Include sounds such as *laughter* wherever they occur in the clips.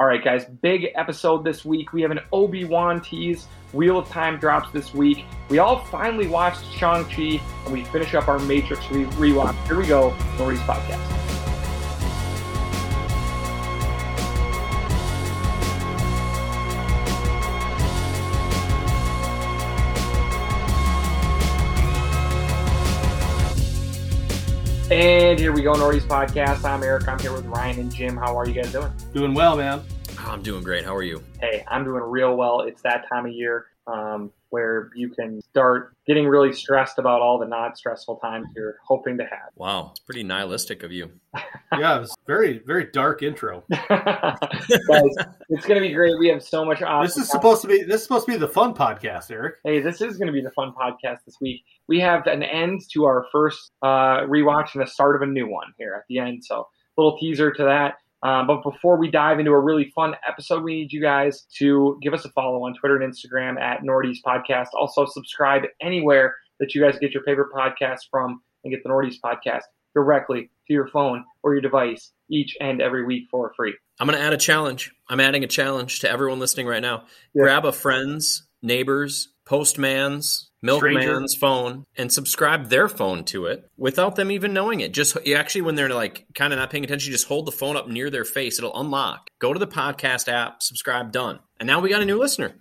All right, guys, big episode this week. We have an Obi Wan tease. Wheel of Time drops this week. We all finally watched Shang-Chi, and we finish up our Matrix re- rewatch. Here we go, Nordy's Podcast. And here we go, Nordy's Podcast. I'm Eric. I'm here with Ryan and Jim. How are you guys doing? Doing well, man. I'm doing great. How are you? Hey, I'm doing real well. It's that time of year um, where you can start getting really stressed about all the not stressful times you're hoping to have. Wow, it's pretty nihilistic of you. *laughs* yeah, it was very, very dark intro. *laughs* Guys, it's going to be great. We have so much. Awesome this is supposed to be this is supposed to be the fun podcast, Eric. Hey, this is going to be the fun podcast this week. We have an end to our first uh, rewatch and the start of a new one here at the end. So, little teaser to that. Um, but before we dive into a really fun episode, we need you guys to give us a follow on Twitter and Instagram at Nordy's Podcast. Also, subscribe anywhere that you guys get your favorite podcast from and get the Nordy's Podcast directly to your phone or your device each and every week for free. I'm going to add a challenge. I'm adding a challenge to everyone listening right now. Yeah. Grab a friend's, neighbor's, postman's, milkman's phone and subscribe their phone to it without them even knowing it. Just actually, when they're like kind of not paying attention, just hold the phone up near their face. It'll unlock. Go to the podcast app, subscribe, done. And now we got a new listener.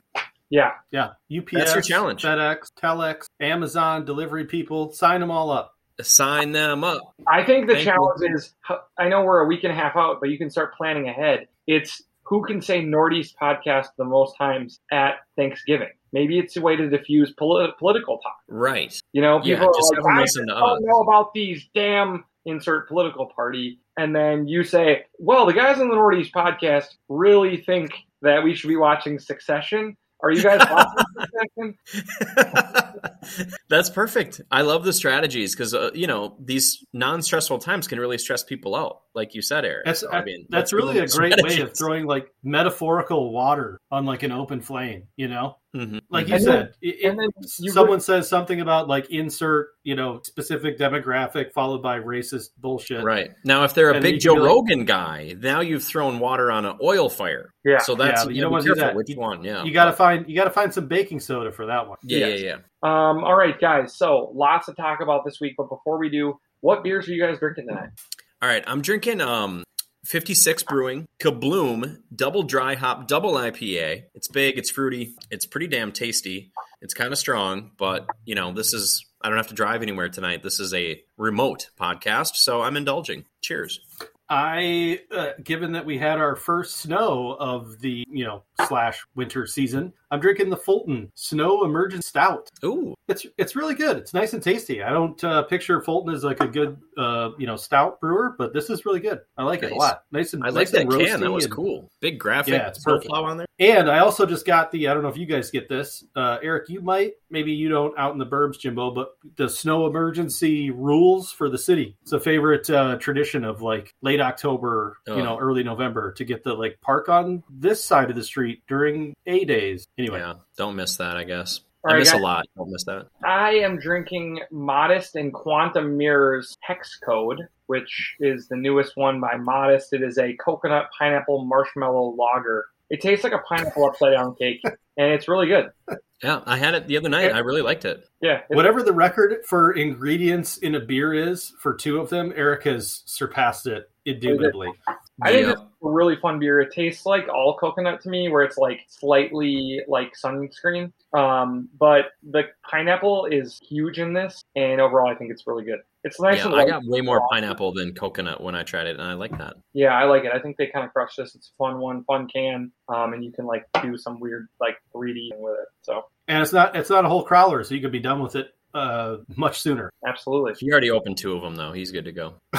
Yeah. Yeah. UPS, That's your challenge. FedEx, Telex, Amazon, delivery people, sign them all up. Sign them up. I think the Thank challenge you. is I know we're a week and a half out, but you can start planning ahead. It's who can say Nordy's podcast the most times at Thanksgiving. Maybe it's a way to diffuse polit- political talk. Right. You know, people yeah, are like, I don't know about these damn insert political party. And then you say, well, the guys on the Nordy's podcast really think that we should be watching Succession. Are you guys watching *laughs* That's perfect. I love the strategies because uh, you know these non-stressful times can really stress people out, like you said, Eric. That's, so, I mean, that's, that's really a great strategies. way of throwing like metaphorical water on like an open flame. You know, Mm-hmm. Like you and said, then, it, you someone re- says something about like insert, you know, specific demographic followed by racist bullshit. Right. Now, if they're a big Joe Rogan like, guy, now you've thrown water on an oil fire. Yeah. So that's yeah, you, don't want to do that. Which one? Yeah. You got to find you got to find some baking soda for that one. Yeah, yes. yeah, yeah. Um. All right, guys. So lots to talk about this week, but before we do, what beers are you guys drinking tonight? All right, I'm drinking um 56 Brewing, Kabloom, double dry hop, double IPA. It's big, it's fruity, it's pretty damn tasty. It's kind of strong, but you know, this is I don't have to drive anywhere tonight. This is a remote podcast, so I'm indulging. Cheers. I, uh, given that we had our first snow of the, you know, slash winter season, I'm drinking the Fulton Snow Emergent Stout. Ooh, it's it's really good. It's nice and tasty. I don't uh, picture Fulton as like a good, uh, you know, stout brewer, but this is really good. I like nice. it a lot. Nice and I like nice that can. That was and, cool. Big graphic. Yeah, it's perfect. on there. And I also just got the. I don't know if you guys get this, uh, Eric. You might, maybe you don't out in the burbs, Jimbo, but the snow emergency rules for the city. It's a favorite uh, tradition of like late October, oh. you know, early November to get the like park on this side of the street during a days. Anyway, yeah, don't miss that. I guess. All I right, miss guys. a lot. Don't miss that. I am drinking Modist and Quantum Mirrors Hex Code, which is the newest one by Modist. It is a coconut pineapple marshmallow lager. It tastes like a pineapple upside down cake, *laughs* and it's really good. Yeah, I had it the other night. I really liked it. Yeah. Whatever the record for ingredients in a beer is for two of them, Eric has surpassed it indubitably. I think it's a really fun beer. It tastes like all coconut to me, where it's like slightly like sunscreen. Um, but the pineapple is huge in this, and overall, I think it's really good. It's nice. Yeah, I got way more pineapple than coconut when I tried it, and I like that. Yeah, I like it. I think they kind of crushed this. It's a fun one, fun can, um, and you can like do some weird like 3D with it. So and it's not it's not a whole crowler, so you could be done with it uh, much sooner. Absolutely. He already opened two of them though. He's good to go. *laughs*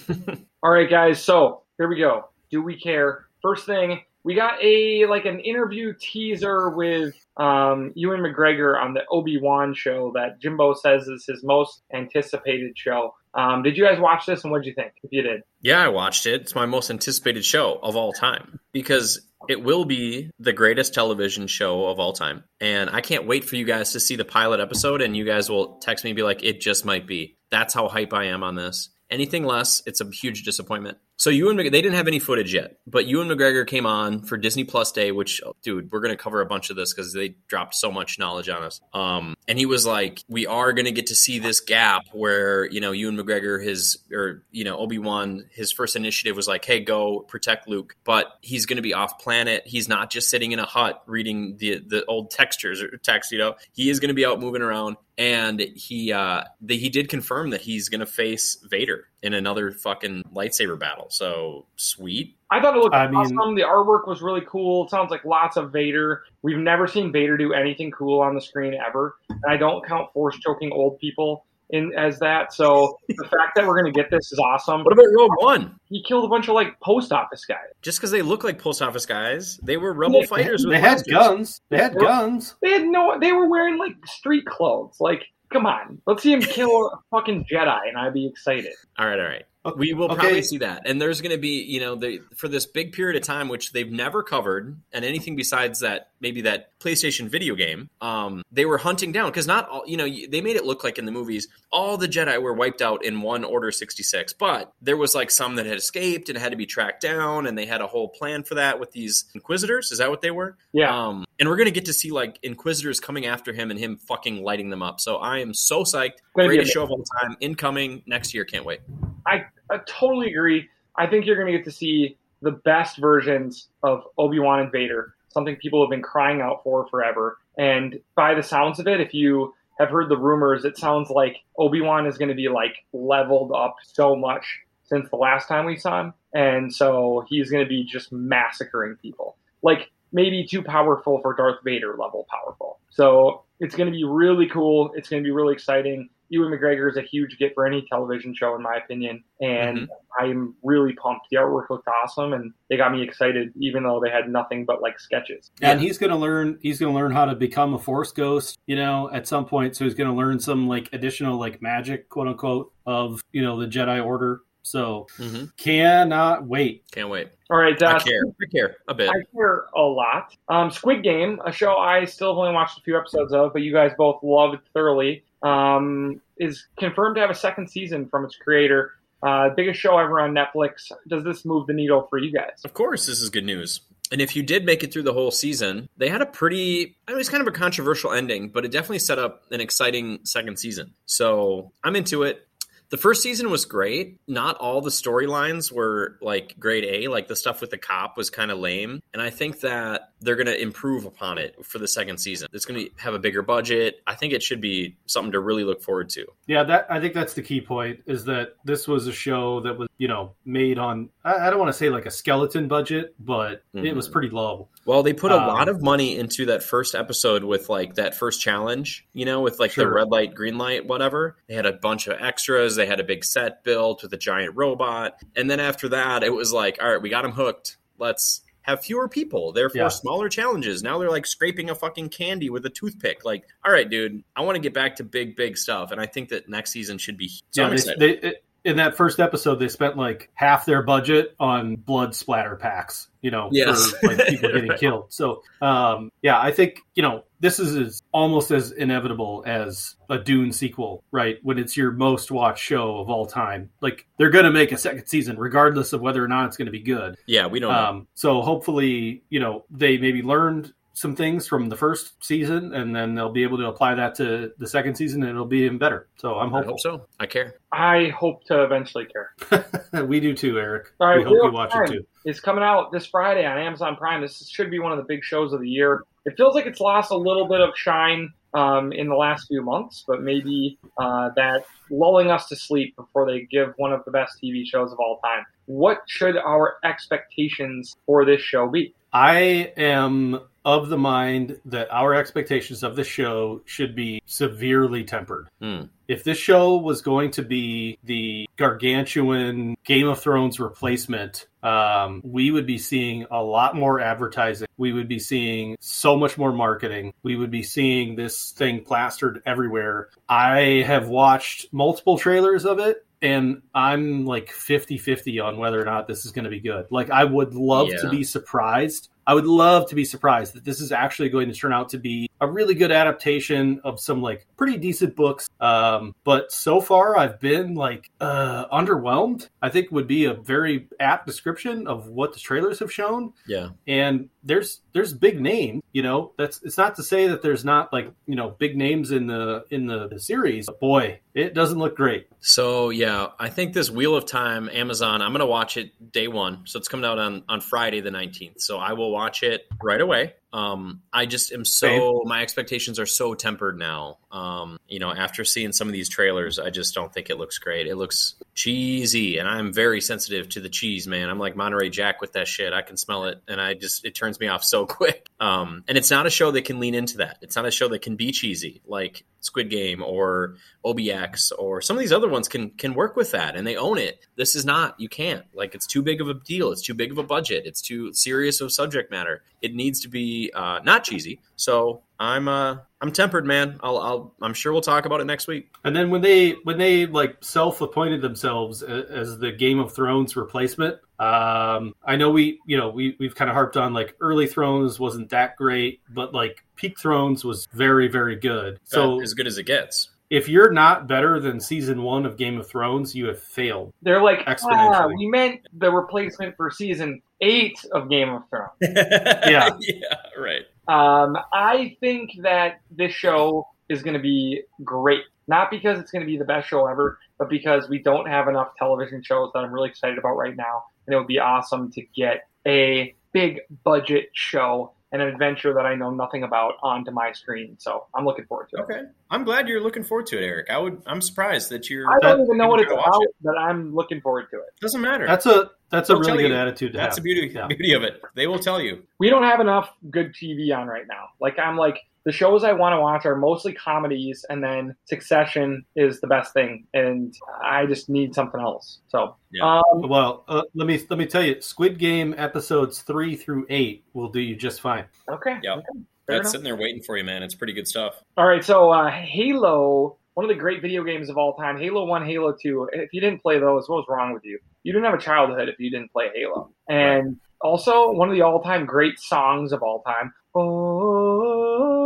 *laughs* All right, guys. So here we go. Do we care? First thing, we got a like an interview teaser with um, Ewan McGregor on the Obi Wan show that Jimbo says is his most anticipated show. Um, did you guys watch this, and what did you think? If you did, yeah, I watched it. It's my most anticipated show of all time because it will be the greatest television show of all time, and I can't wait for you guys to see the pilot episode. And you guys will text me and be like, "It just might be." That's how hype I am on this. Anything less, it's a huge disappointment. So Ewan McGregor, they didn't have any footage yet, but Ewan McGregor came on for Disney Plus Day, which, oh, dude, we're going to cover a bunch of this because they dropped so much knowledge on us. Um, and he was like, "We are going to get to see this gap where you know Ewan McGregor, his or you know Obi Wan, his first initiative was like, hey, go protect Luke, but he's going to be off planet. He's not just sitting in a hut reading the the old textures or text. You know, he is going to be out moving around." and he uh the, he did confirm that he's gonna face Vader in another fucking lightsaber battle. So sweet. I thought it looked I awesome. Mean, the artwork was really cool. It sounds like lots of Vader. We've never seen Vader do anything cool on the screen ever, and I don't count force choking old people in as that. So the fact that we're going to get this is awesome. What about Rogue One? He killed a bunch of like post office guys. Just because they look like post office guys, they were rebel they, fighters. They, had guns. They had guns. They had no. They were wearing like street clothes. Like, come on, let's see him kill a fucking Jedi, and I'd be excited. All right, all right. We will okay. probably see that, and there's going to be, you know, the, for this big period of time, which they've never covered, and anything besides that, maybe that PlayStation video game, um, they were hunting down because not all, you know, they made it look like in the movies all the Jedi were wiped out in one Order sixty six, but there was like some that had escaped and had to be tracked down, and they had a whole plan for that with these Inquisitors. Is that what they were? Yeah. Um, and we're going to get to see like Inquisitors coming after him and him fucking lighting them up. So I am so psyched. Greatest show of all time, incoming next year. Can't wait. I, I totally agree. I think you're going to get to see the best versions of Obi Wan and Vader, something people have been crying out for forever. And by the sounds of it, if you have heard the rumors, it sounds like Obi Wan is going to be like leveled up so much since the last time we saw him. And so he's going to be just massacring people. Like maybe too powerful for Darth Vader level powerful. So it's going to be really cool. It's going to be really exciting. Ewan McGregor is a huge get for any television show, in my opinion. And mm-hmm. I'm really pumped. The artwork looked awesome, and they got me excited, even though they had nothing but like sketches. And he's going to learn. He's going to learn how to become a Force ghost, you know, at some point. So he's going to learn some like additional like magic, quote unquote, of you know the Jedi Order. So mm-hmm. cannot wait. Can't wait. All right, uh, I care. I care a bit. I care a lot. Um, Squid Game, a show I still have only watched a few episodes of, but you guys both loved thoroughly um, is confirmed to have a second season from its creator. Uh, biggest show ever on Netflix. Does this move the needle for you guys? Of course, this is good news. And if you did make it through the whole season, they had a pretty, I mean, it's kind of a controversial ending, but it definitely set up an exciting second season. So I'm into it the first season was great. Not all the storylines were like grade A. Like the stuff with the cop was kind of lame. And I think that they're going to improve upon it for the second season. It's going to have a bigger budget. I think it should be something to really look forward to. Yeah, that I think that's the key point is that this was a show that was, you know, made on I, I don't want to say like a skeleton budget, but mm-hmm. it was mm-hmm. pretty low. Well, they put a um, lot of money into that first episode with like that first challenge, you know, with like sure. the red light, green light, whatever. They had a bunch of extras. They had a big set built with a giant robot. And then after that, it was like, all right, we got them hooked. Let's have fewer people, therefore yeah. smaller challenges. Now they're like scraping a fucking candy with a toothpick. Like, all right, dude, I want to get back to big, big stuff, and I think that next season should be. So yeah, they, they, it, in that first episode, they spent like half their budget on blood splatter packs, you know, yes. for like people getting *laughs* killed. So, um, yeah, I think you know this is as, almost as inevitable as a Dune sequel, right? When it's your most watched show of all time, like they're going to make a second season, regardless of whether or not it's going to be good. Yeah, we don't. Um, so hopefully, you know, they maybe learned some things from the first season, and then they'll be able to apply that to the second season, and it'll be even better. So I'm hopeful. I hope so. I care. I hope to eventually care. *laughs* we do too, Eric. All right, we hope you watch it too. It's coming out this Friday on Amazon Prime. This should be one of the big shows of the year. It feels like it's lost a little bit of shine um, in the last few months, but maybe uh, that lulling us to sleep before they give one of the best TV shows of all time. What should our expectations for this show be? I am of the mind that our expectations of the show should be severely tempered. Mm. If this show was going to be the gargantuan Game of Thrones replacement, um, we would be seeing a lot more advertising. We would be seeing so much more marketing. We would be seeing this thing plastered everywhere. I have watched multiple trailers of it and I'm like 50 50 on whether or not this is going to be good. Like, I would love yeah. to be surprised I would love to be surprised that this is actually going to turn out to be a really good adaptation of some like pretty decent books. Um, but so far, I've been like uh, underwhelmed. I think would be a very apt description of what the trailers have shown. Yeah, and there's there's big names. You know, that's it's not to say that there's not like you know big names in the in the, the series. But boy, it doesn't look great. So yeah, I think this Wheel of Time Amazon. I'm gonna watch it day one. So it's coming out on on Friday the 19th. So I will watch it right away. Um, I just am so my expectations are so tempered now. Um, you know, after seeing some of these trailers, I just don't think it looks great. It looks cheesy, and I'm very sensitive to the cheese, man. I'm like Monterey Jack with that shit. I can smell it, and I just it turns me off so *laughs* quick. Um, and it's not a show that can lean into that. It's not a show that can be cheesy like Squid Game or OBX or some of these other ones can can work with that, and they own it. This is not. You can't. Like it's too big of a deal. It's too big of a budget. It's too serious of subject matter. It needs to be uh, not cheesy. So I'm uh I'm tempered, man. I'll, I'll I'm sure we'll talk about it next week. And then when they when they like self-appointed themselves as the Game of Thrones replacement, um, I know we you know we we've kind of harped on like early Thrones wasn't that great, but like Peak Thrones was very very good. So as good as it gets if you're not better than season one of Game of Thrones, you have failed. They're like, ah, we meant the replacement for season eight of Game of Thrones. *laughs* yeah, yeah, right. Um, I think that this show is going to be great. Not because it's going to be the best show ever, but because we don't have enough television shows that I'm really excited about right now. And it would be awesome to get a big budget show an adventure that I know nothing about onto my screen. So I'm looking forward to it. Okay, I'm glad you're looking forward to it, Eric. I would. I'm surprised that you're. I don't even know what it's about, it. but I'm looking forward to it. Doesn't matter. That's a that's They'll a really good you. attitude. that's have. the beauty yeah. beauty of it. They will tell you. We don't have enough good TV on right now. Like I'm like the shows I want to watch are mostly comedies, and then Succession is the best thing, and I just need something else. So, yeah. um, well, uh, let me let me tell you, Squid Game episodes three through eight will do you just fine. Okay. Yeah. Okay. That's enough. sitting there waiting for you, man. It's pretty good stuff. All right, so uh, Halo, one of the great video games of all time, Halo One, Halo Two. If you didn't play those, what was wrong with you? You didn't have a childhood if you didn't play Halo. And right. also, one of the all-time great songs of all time. Oh,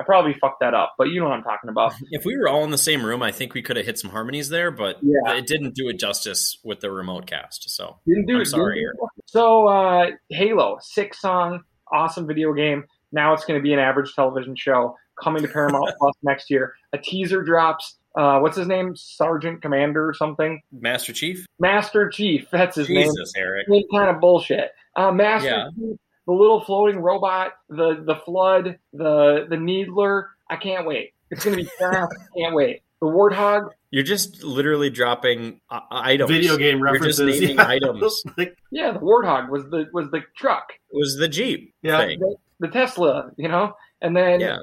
I probably fucked that up, but you know what I'm talking about. *laughs* If we were all in the same room, I think we could have hit some harmonies there, but yeah. it didn't do it justice with the remote cast. So didn't do I'm it. Sorry. So uh, Halo, six song, awesome video game. Now it's going to be an average television show coming to Paramount Plus *laughs* next year. A teaser drops. Uh, what's his name? Sergeant Commander or something? Master Chief. Master Chief. That's his Jesus, name. Jesus, Eric. Same kind of bullshit. Uh, Master yeah. Chief the little floating robot, the the flood, the the needler. I can't wait. It's gonna be *laughs* fast. I can't wait. The warthog. You're just literally dropping uh, items. Video game references. You're just naming yeah. items. *laughs* yeah, the warthog was the was the truck. It was the jeep. Yeah, the, the, Tesla. You know, and then yeah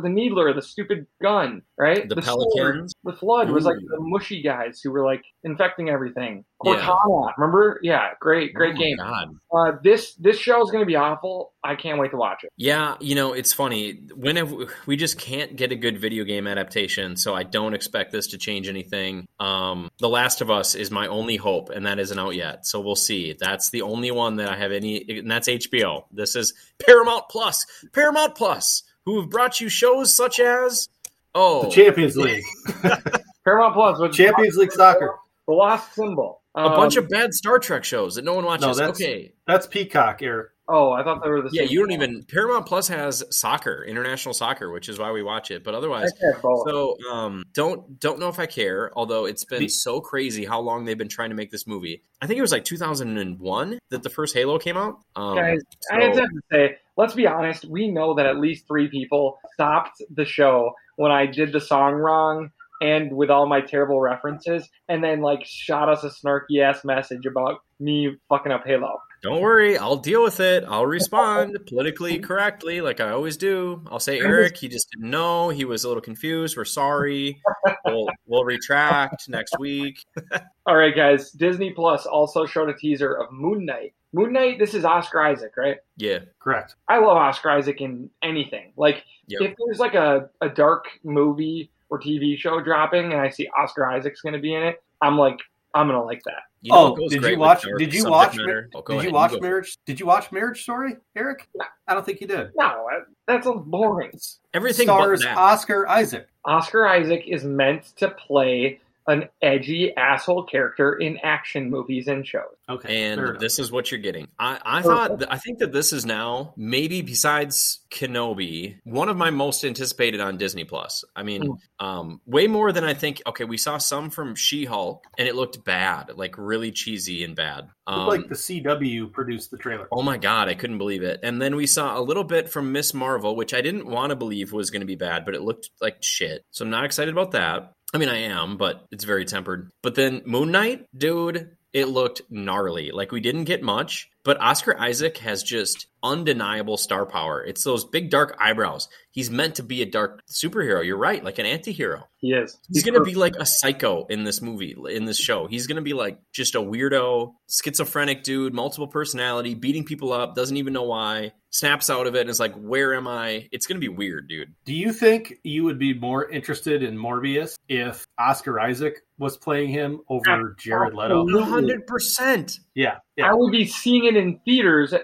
the Needler, the stupid gun, right? The, the Pelicans. Sword, the Flood Ooh. was like the mushy guys who were like infecting everything. Cortana, yeah. remember? Yeah, great, great oh game. God. Uh, this this show is going to be awful. I can't wait to watch it. Yeah, you know it's funny. When we just can't get a good video game adaptation, so I don't expect this to change anything. Um, the Last of Us is my only hope, and that isn't out yet. So we'll see. That's the only one that I have any, and that's HBO. This is Paramount Plus. Paramount Plus who have brought you shows such as oh the Champions League, *laughs* Paramount Plus, Champions League Soccer, The Lost Symbol, a um, bunch of bad Star Trek shows that no one watches. No, that's, okay, that's Peacock, Eric. Oh, I thought they were the yeah. You don't even Paramount Plus has soccer, international soccer, which is why we watch it. But otherwise, so um, don't don't know if I care. Although it's been the, so crazy how long they've been trying to make this movie. I think it was like 2001 that the first Halo came out. Um, Guys, so, I have to say, let's be honest. We know that at least three people stopped the show when I did the song wrong and with all my terrible references, and then like shot us a snarky ass message about me fucking up Halo. Don't worry, I'll deal with it. I'll respond politically correctly, like I always do. I'll say, Eric, he just didn't know. He was a little confused. We're sorry. We'll we'll retract next week. *laughs* All right, guys. Disney Plus also showed a teaser of Moon Knight. Moon Knight. This is Oscar Isaac, right? Yeah, correct. I love Oscar Isaac in anything. Like yep. if there's like a, a dark movie or TV show dropping, and I see Oscar Isaac's going to be in it, I'm like I'm gonna like that. You know oh, did you watch? Did you watch? matter? Oh, did you watch go. Marriage? Did you watch Marriage Story, Eric? No. I don't think you did. No, that's sounds boring. Everything but stars that. Oscar Isaac. Oscar Isaac is meant to play an edgy asshole character in action movies and shows. Okay, and this is what you're getting. I, I thought that, I think that this is now maybe besides Kenobi one of my most anticipated on Disney Plus. I mean, um, way more than I think. Okay, we saw some from She Hulk and it looked bad, like really cheesy and bad. Um, like the CW produced the trailer. Oh my god, I couldn't believe it. And then we saw a little bit from Miss Marvel, which I didn't want to believe was going to be bad, but it looked like shit. So I'm not excited about that. I mean, I am, but it's very tempered. But then Moon Knight, dude, it looked gnarly. Like we didn't get much, but Oscar Isaac has just undeniable star power. It's those big dark eyebrows. He's meant to be a dark superhero. You're right, like an anti-hero. He is. He's going to be like a psycho in this movie, in this show. He's going to be like just a weirdo, schizophrenic dude, multiple personality, beating people up, doesn't even know why, snaps out of it and is like, Where am I? It's going to be weird, dude. Do you think you would be more interested in Morbius if Oscar Isaac was playing him over Jared Leto? 100%. Yeah, I would be seeing it in theaters,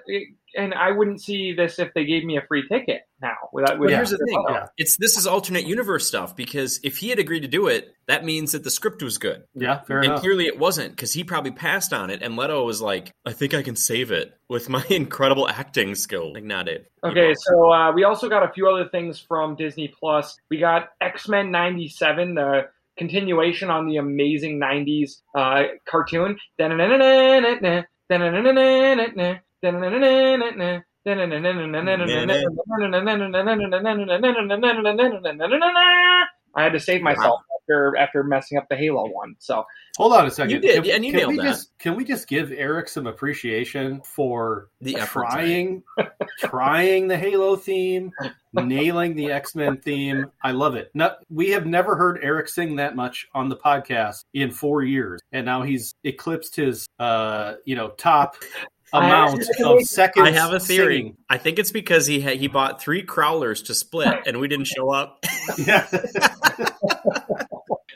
and I wouldn't see this if they gave me a free ticket now. Without, But with here's the thing: Yeah. it's this is alternate universe stuff because if he had agreed to do it, that means that the script was good, Yeah, fair and enough. clearly it wasn't because he probably passed on it. And Leto was like, "I think I can save it with my *laughs* incredible acting skill." Like, not it. Okay, so uh, we also got a few other things from Disney Plus. We got X Men '97, the continuation on the amazing '90s uh, cartoon. I had to save myself after after messing up the Halo one. So Hold on a second. You did, Can, and you can nailed we that. Just, can we just give Eric some appreciation for The trying, *laughs* trying the Halo theme, nailing the X Men theme? I love it. Not, we have never heard Eric sing that much on the podcast in four years, and now he's eclipsed his, uh, you know, top *laughs* amount *laughs* of seconds. I have a theory. singing. I think it's because he ha- he bought three crowlers to split, and we didn't show up. Yeah.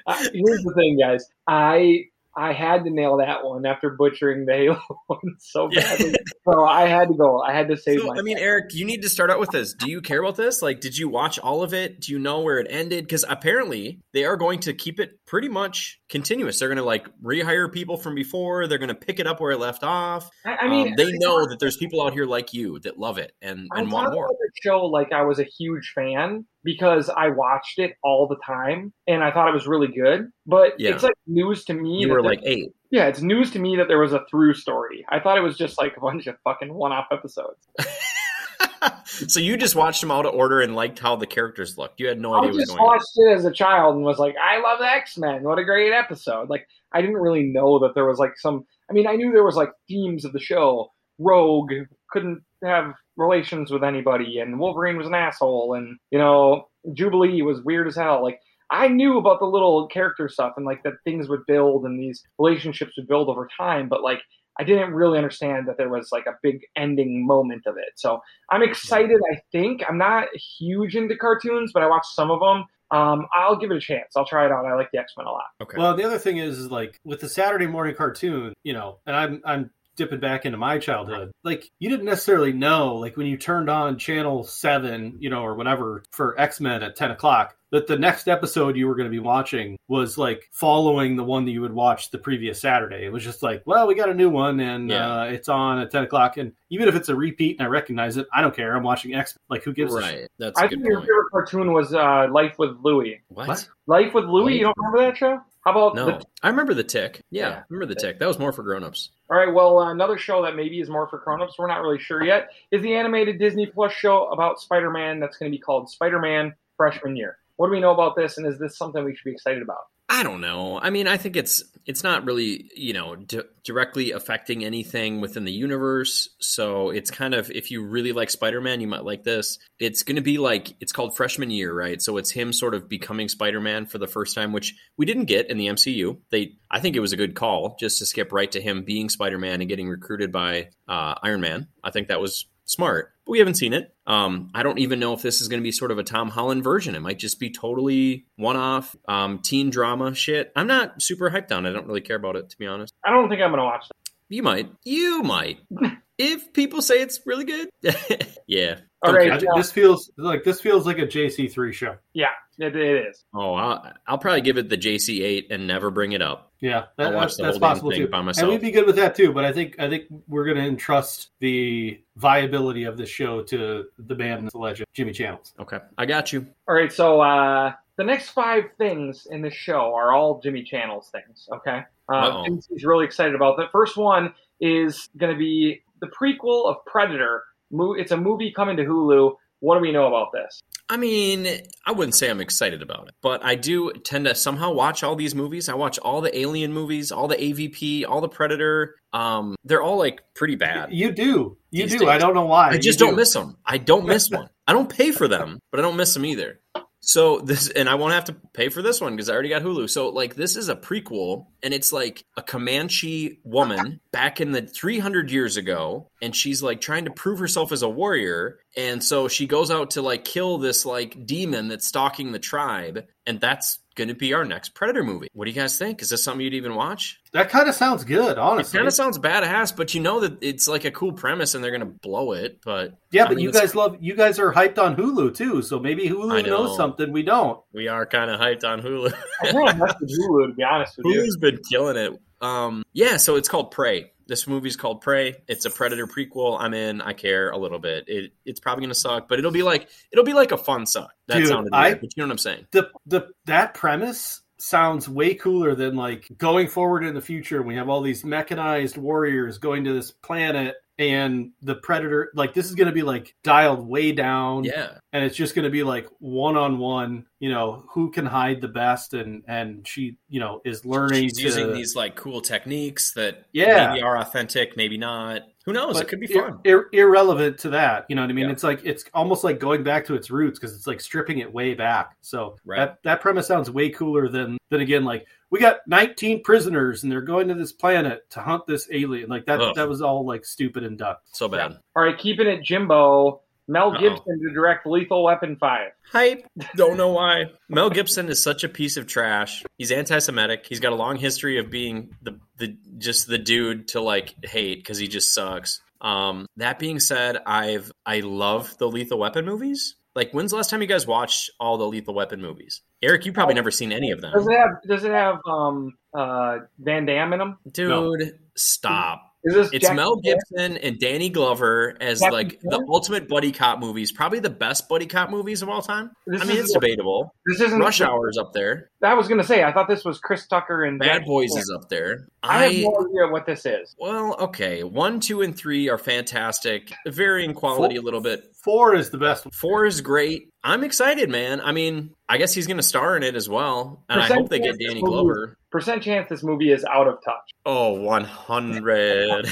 Uh, here's the thing, guys. I I had to nail that one after butchering the Halo *laughs* one so badly. so I had to go. I had to save So, myself. I mean, Eric, you need to start out with this. Do you care about this? Like, did you watch all of it? Do you know where it ended? Because apparently they are going to keep it pretty much continuous. They're going to like rehire people from before. They're going to pick it up where it left off. I, I mean, Um, they know that there's people out here like you that love it and, and want more. about the show like I was a huge fan because I watched it all the time and I thought it was really good. But Yeah. it's like news to me. You were like eight. yeah, it's news to me that there was a through story. I thought it was just like a bunch of fucking one-off episodes. *laughs* *laughs* so you just watched them out of order and liked how the characters looked. You had no I idea what was just going on. watched it as a child and was like, I love X Men. What a great episode! Like, I didn't really know that there was like some. I mean, I knew there was like themes of the show. Rogue couldn't have relations with anybody, and Wolverine was an asshole, and you know, Jubilee was weird as hell. Like, I knew about the little character stuff and like that things would build and these relationships would build over time, but like. I didn't really understand that there was like a big ending moment of it. So I'm excited. I think I'm not huge into cartoons, but I watched some of them. Um, I'll give it a chance. I'll try it out. I like the X Men a lot. Okay. Well, the other thing is, is like with the Saturday morning cartoon, you know, and I'm I'm dipping back into my childhood. Like you didn't necessarily know, like when you turned on channel seven, you know, or whatever for X Men at ten o'clock, that the next episode you were going to be watching was like following the one that you would watch the previous Saturday. It was just like, well, we got a new one and Yeah. uh, it's on at ten o'clock, and even if it's a repeat and I recognize it, I don't care. I'm watching X. Like who gives a shit? right. That's a I good think your point. favorite cartoon was uh, Life with Louie. What? What? Life with Louie. Life- You don't remember that show? How about No, the I remember the tick. Yeah, Yeah. I remember the tick. That was more for grown-ups. All right, well, uh, another show that maybe is more for grown-ups, we're not really sure yet, is the animated Disney Plus show about Spider-Man that's going to be called Spider-Man Freshman Year. What do we know about this, and is this something we should be excited about? I don't know. I mean, I think it's it's not really you know di- directly affecting anything within the universe. So it's kind of if you really like Spider Man, you might like this. It's going to be like it's called freshman year, right? So it's him sort of becoming Spider Man for the first time, which we didn't get in the MCU. They, I think it was a good call just to skip right to him being Spider Man and getting recruited by uh, Iron Man. I think that was smart. But we haven't seen it. Um, I don't even know if this is going to be sort of a Tom Holland version. It might just be totally one-off um, teen drama shit. I'm not super hyped on it. I don't really care about it, to be honest. I don't think I'm going to watch that. You might. You might. *laughs* if people say it's really good, *laughs* yeah. All Okay. right. I- this feels like this feels like a JC3 show. Yeah, it, it is. Oh, I'll, I'll probably give it the JC8 and never bring it up. Yeah, that, I'll watch that's, the that's whole damn possible thing too. by And we'd be good with that too. But I think I think we're going to entrust the viability of this show to the man, the legend, Jimmy Channels. Okay, I got you. All right, so uh, the next five things in the show are all Jimmy Channels things. Okay, uh, things he's really excited about. The first one is going to be the prequel of Predator. Mo- It's a movie coming to Hulu. What do we know about this? I mean, I wouldn't say I'm excited about it, but I do tend to somehow watch all these movies. I watch all the Alien movies, all the AVP, all the Predator. Um, they're all like pretty bad. You do, you These do. I don't know why. I just You don't miss them. I don't miss *laughs* one. I don't pay for them, but I don't miss them either. So this, and I won't have to pay for this one because I already got Hulu. So like, this is a prequel, and it's like a Comanche woman back in the 300 years ago, and she's like trying to prove herself as a warrior, and so she goes out to like kill this like demon that's stalking the tribe, and that's going to be our next Predator movie. What do you guys think? Is this something you'd even watch? That kind of sounds good, honestly. It kind of sounds badass, but you know that it's like a cool premise, and they're going to blow it. But yeah, I but mean, you it's- guys love. You guys are hyped on Hulu too, so maybe Hulu know. knows something we don't. we are kind of hyped on Hulu. I want to *laughs* Hulu to be honest with you. Hulu's been killing it. Um, yeah, so it's called Prey. This movie's called Prey. It's a Predator prequel. I'm in. I care a little bit. It, it's probably gonna suck, but it'll be like it'll be like a fun suck. That Dude, sounded I- weird, but you know what I'm saying. the the that premise sounds way cooler than like going forward in the future we have all these mechanized warriors going to this planet and the predator like this is going to be like dialed way down Yeah, and it's just going to be like one on one you know who can hide the best and and she you know is learning she's to using these like cool techniques that Yeah. maybe are authentic, maybe not. Who knows? but it could be fun. ir- irrelevant to that you know what i mean Yeah. it's like it's almost like going back to its roots because it's like stripping it way back so Right. that that premise sounds way cooler than than again like we got 19 prisoners and they're going to this planet to hunt this alien like that Ugh. that was all like stupid and dumb So bad. All right, keeping it Jimbo. Mel Uh-oh. Gibson to direct Lethal Weapon Five. Hype. Don't know why. Mel Gibson is such a piece of trash. He's anti-Semitic. He's got a long history of being the the just the dude to like hate because he just sucks. Um, that being said, I've I love the Lethal Weapon movies. Like, when's the last time you guys watched all the Lethal Weapon movies? Eric, you probably never seen any of them, Does it have Does it have um uh Van Damme in them? dude. Stop. Is this It's Jack- Mel Gibson and Danny Glover as Jackie like Chan? the ultimate buddy cop movies, probably the best buddy cop movies of all time. This I mean, it's isn't- debatable. This isn't Rush Hour's up there. I was gonna say I thought this was Chris Tucker and Bad Jackie Boys Chan. is up there. I have I no idea what this is. well, okay. One, two, and three are fantastic, varying quality a little bit. four is the best. Four is great. I'm excited, man. I mean, I guess he's going to star in it as well, and I hope they get Danny this movie- Glover. Percent chance this movie is out of touch. Oh, 100.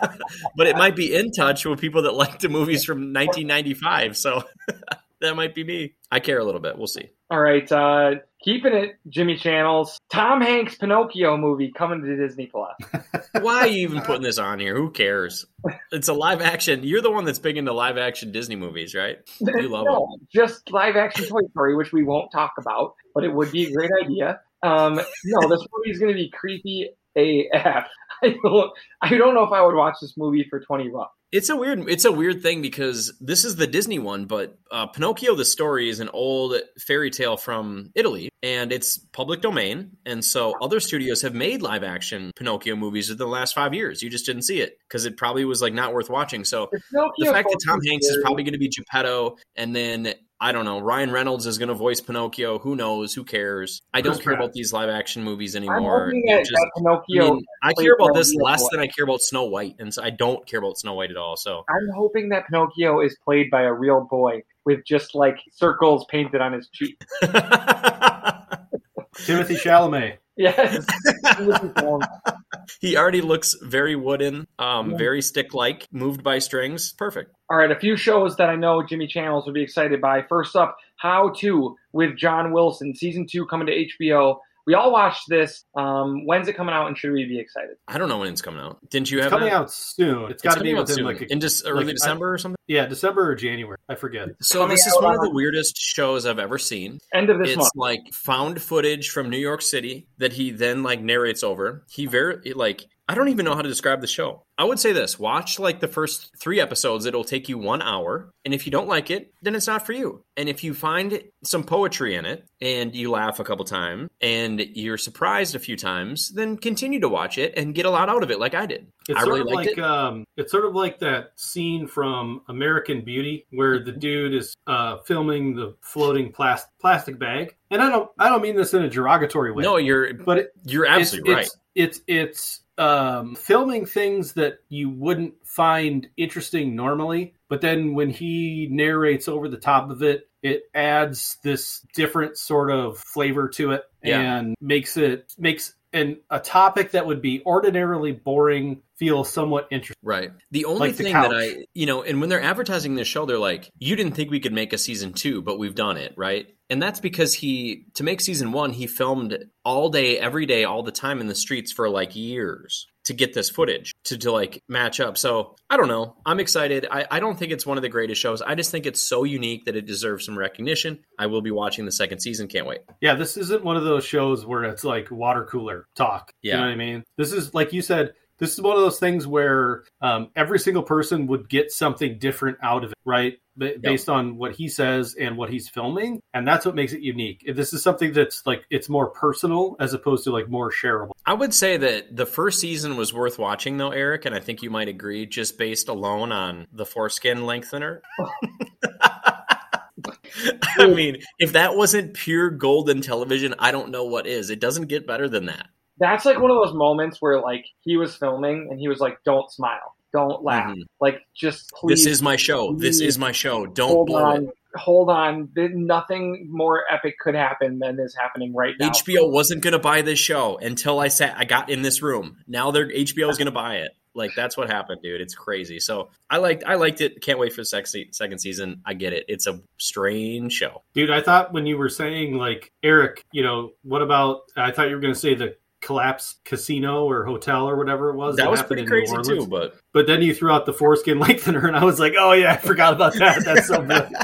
*laughs* but it might be in touch with people that like the movies from 1995, so *laughs* that might be me. I care a little bit. We'll see. All right, uh, keeping it Jimmy Channels. Tom Hanks Pinocchio movie coming to Disney Plus. *laughs* Why are you even putting this on here? Who cares? It's a live action. You're the one that's big into live action Disney movies, right? You love no, just live action Toy Story, which we won't talk about, but it would be a great idea. Um, no, this movie is going to be creepy AF. *laughs* I don't, I don't know if I would watch this movie for twenty bucks. It's a weird it's a weird thing because this is the Disney one, but uh, Pinocchio the story is an old fairy tale from Italy and it's public domain, and so other studios have made live action Pinocchio movies in the last five years. You just didn't see it because it probably was like not worth watching. So If the fact that Tom Hanks is probably going to be Geppetto, and then I don't know Ryan Reynolds is going to voice Pinocchio. Who knows? Who cares? I don't care Pratt. about these live action movies anymore. hoping They're that, just- that I Pinocchio. mean, I care about this real less than I care about Snow White, and so I don't care about Snow White at all. So I'm hoping that Pinocchio is played by a real boy with just like circles painted on his cheek. *laughs* Timothy Chalamet. Yes. *laughs* he already looks very wooden, um, Yeah. very stick like, moved by strings. Perfect. All right, a few shows that I know Jimmy Channels would be excited by. First up, How To with John Wilson, season two coming to HBO. We all watched this. Um, when's it coming out, and should we be excited? I don't know when it's coming out. Didn't you It's have coming that? out soon. It's got to be within soon. like a, in just early like, I- December or something. yeah, December or January. I forget. So coming this is out one of the weirdest shows I've ever seen. End of this it's month. like found footage from New York City that he then like narrates over. He very like I don't even know how to describe the show. I would say this: watch like the first three episodes. It'll take you one hour, and if you don't like it, then it's not for you. And if you find some poetry in it, and you laugh a couple times, and you're surprised a few times, then continue to watch it and get a lot out of it, like I did. It's I sort really of liked like it. um, it's sort of like that scene from American Beauty where Mm-hmm. the dude is uh, filming the floating plas- plastic bag, and I don't I don't mean this in a derogatory way. no, you're but it, you're it's- absolutely right. it's, It's it's um, filming things that you wouldn't find interesting normally, but then when he narrates over the top of it, it adds this different sort of flavor to it Yeah. and makes it makes an a topic that would be ordinarily boring feel somewhat interesting. Right. The only Like the thing that. I, you know, and when they're advertising this show, they're like, you didn't think we could make a season two, but we've done it, right? And that's because he, to make season one, he filmed all day, every day, all the time in the streets for like years to get this footage to, to like match up. So I don't know. I'm excited. I, I don't think it's one of the greatest shows. I just think it's so unique that it deserves some recognition. I will be watching the second season. Can't wait. Yeah, this isn't one of those shows where it's like water cooler talk. You Yeah. know what I mean? This is like you said, this is one of those things where um, every single person would get something different out of it, right? Ba- Based on what he says and what he's filming, and that's what makes it unique. If this is something that's like it's more personal as opposed to like more shareable. I would say that the first season was worth watching, though, Eric, and I think you might agree, just based alone on the foreskin lengthener. *laughs* *laughs* I mean, if that wasn't pure golden television, I don't know what is. It doesn't get better than that. That's like one of those moments where like he was filming and he was like, "Don't smile, don't laugh, Mhm. like just please." This is my show. This is my show. Don't hold blow on, it. hold on. Th- Nothing more epic could happen than is happening right now. HBO wasn't going to buy this show until I sat. I got in this room. Now they're HBO is going to buy it. Like that's what happened, dude. It's crazy. So I liked. I liked it. Can't wait for the sec- second season. I get it. It's a strange show. Dude, I thought when you were saying like Eric, you know, what about? I thought you were going to say the collapsed casino or hotel or whatever it was. That was happened pretty in New crazy Orleans. too. But But then you threw out the foreskin *laughs* lengthener, and I was like, oh yeah, I forgot about that. That's so good. *laughs*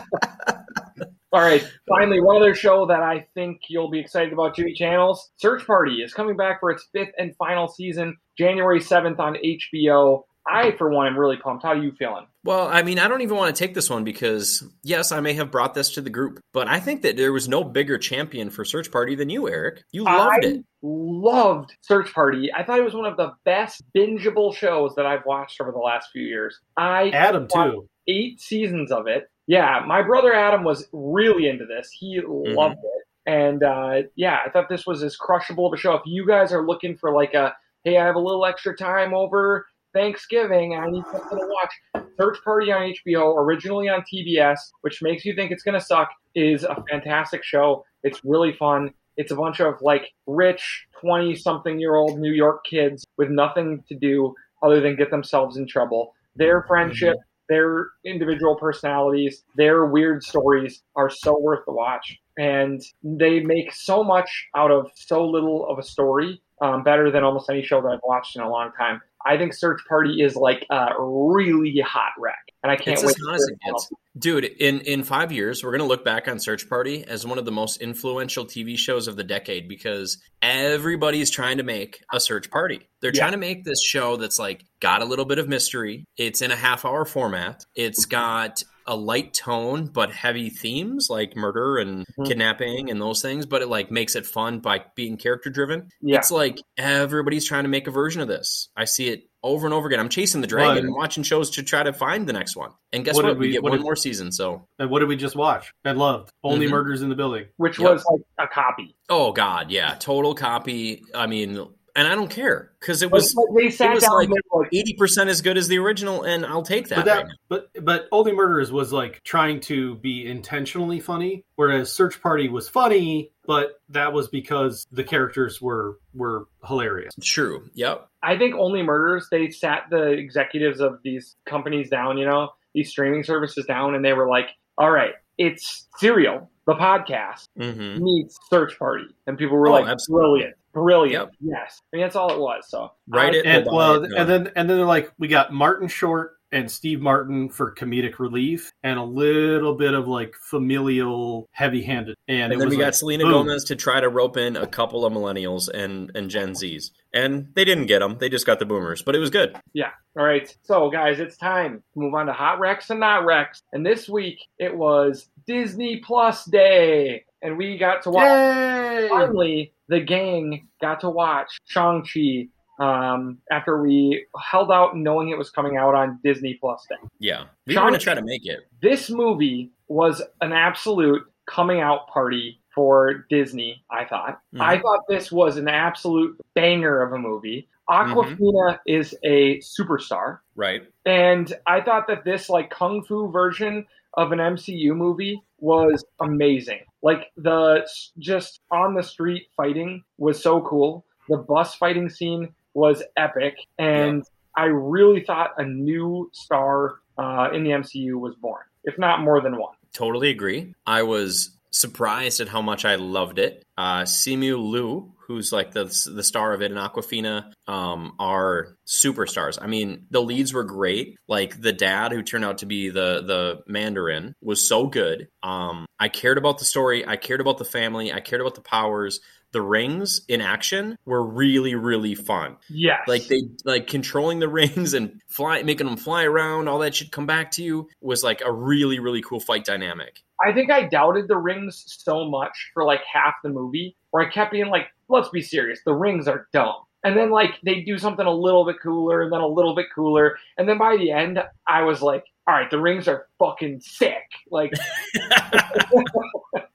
All right, finally, one other show that I think you'll be excited about, Jimmy Channels. Search Party is coming back for its fifth and final season, January 7th on HBO. I, for one, am really pumped. How are you feeling? Well, I mean, I don't even want to take this one because, yes, I may have brought this to the group, but I think that there was no bigger champion for Search Party than you, Eric. You loved I it. loved Search Party. I thought it was one of the best bingeable shows that I've watched over the last few years. I Adam too. eight seasons of it. Yeah, my brother Adam was really into this. He loved it. And uh, yeah, I thought this was as crushable of a show. If you guys are looking for like a, hey, I have a little extra time over Thanksgiving, I need something to watch. Search Party on HBO, originally on TBS, which makes you think it's going to suck, is a fantastic show. It's really fun. It's a bunch of like rich 20 something year old New York kids with nothing to do other than get themselves in trouble. Their friendship, their individual personalities, their weird stories are so worth the watch. And they make so much out of so little of a story, um, better than almost any show that I've watched in a long time. I think Search Party is like a really hot wreck, and I can't It's wait. as to hot as it gets. Dude, in, in five years, we're going to look back on Search Party as one of the most influential TV shows of the decade because everybody's trying to make a Search Party. They're Yeah. trying to make this show that's like got a little bit of mystery. It's in a half hour format. It's got a light tone but heavy themes like murder and Mhm. kidnapping and those things, but it like makes it fun by being character driven. Yeah. It's like everybody's trying to make a version of this. I see it over and over again. I'm chasing the dragon Well, watching shows to try to find the next one. And guess What what? We, we- get one did- more season. So, And what did we just watch? I loved only Mhm. murders in the building. which Yep. was like a copy. oh god, yeah, total copy. I mean, and I don't care because it was like, they sat was down like- and they were like, eighty percent as good as the original, and I'll take that. But that, right but but only murders was like trying to be intentionally funny, whereas Search Party was funny, but that was because the characters were were hilarious. True. Yep. I think Only Murders, they sat the executives of these companies down, you know, these streaming services down, and they were like, all right, it's Serial, the podcast, Mm-hmm. meets Search Party, and people were Oh, like, absolutely. brilliant, brilliant, Yep. yes. I mean, that's all it was. So Write I- it. and well, it. and then and then they're like, we got Martin Short and Steve Martin for comedic relief, and a little bit of like familial, heavy-handed. And, And it then was we got Selena boom. Gomez to try to rope in a couple of millennials and and Gen Zs, and they didn't get them. They just got the boomers, but it was good. Yeah. All right, so guys, it's time to move on to hot Rex and not Rex. And this week it was Disney Plus Day, and we got to watch. Yay! Finally, the gang got to watch Shang Chi um, after we held out knowing it was coming out on Disney Plus Day. Yeah, we Sean- were gonna try to make it. This movie was an absolute coming out party for Disney. I thought. Mhm. I thought this was an absolute banger of a movie. Awkwafina is a superstar. Right. And I thought that this like kung fu version of an MCU movie was amazing. Like the just on the street fighting was so cool. The bus fighting scene was epic, and I really thought a new star uh, in the MCU was born, if not more than one. Totally agree. I was surprised at how much I loved it. Uh, Simu Liu, who's like the the star of it, and Awkwafina um, are superstars. I mean, the leads were great. Like the dad, who turned out to be the the Mandarin, was so good. Um, I cared about the story. I cared about the family. I cared about the powers. The rings in action were really really fun. Yeah, Like they like controlling the *laughs* rings and fly, making them fly around. All that should come back to you was like a really really cool fight dynamic. I think I doubted the rings so much for like half the movie, where I kept being like, let's be serious, the rings are dumb. And then like they do something a little bit cooler, and then a little bit cooler, and then by the end, I was like, all right, the rings are fucking sick. Like, *laughs* *laughs*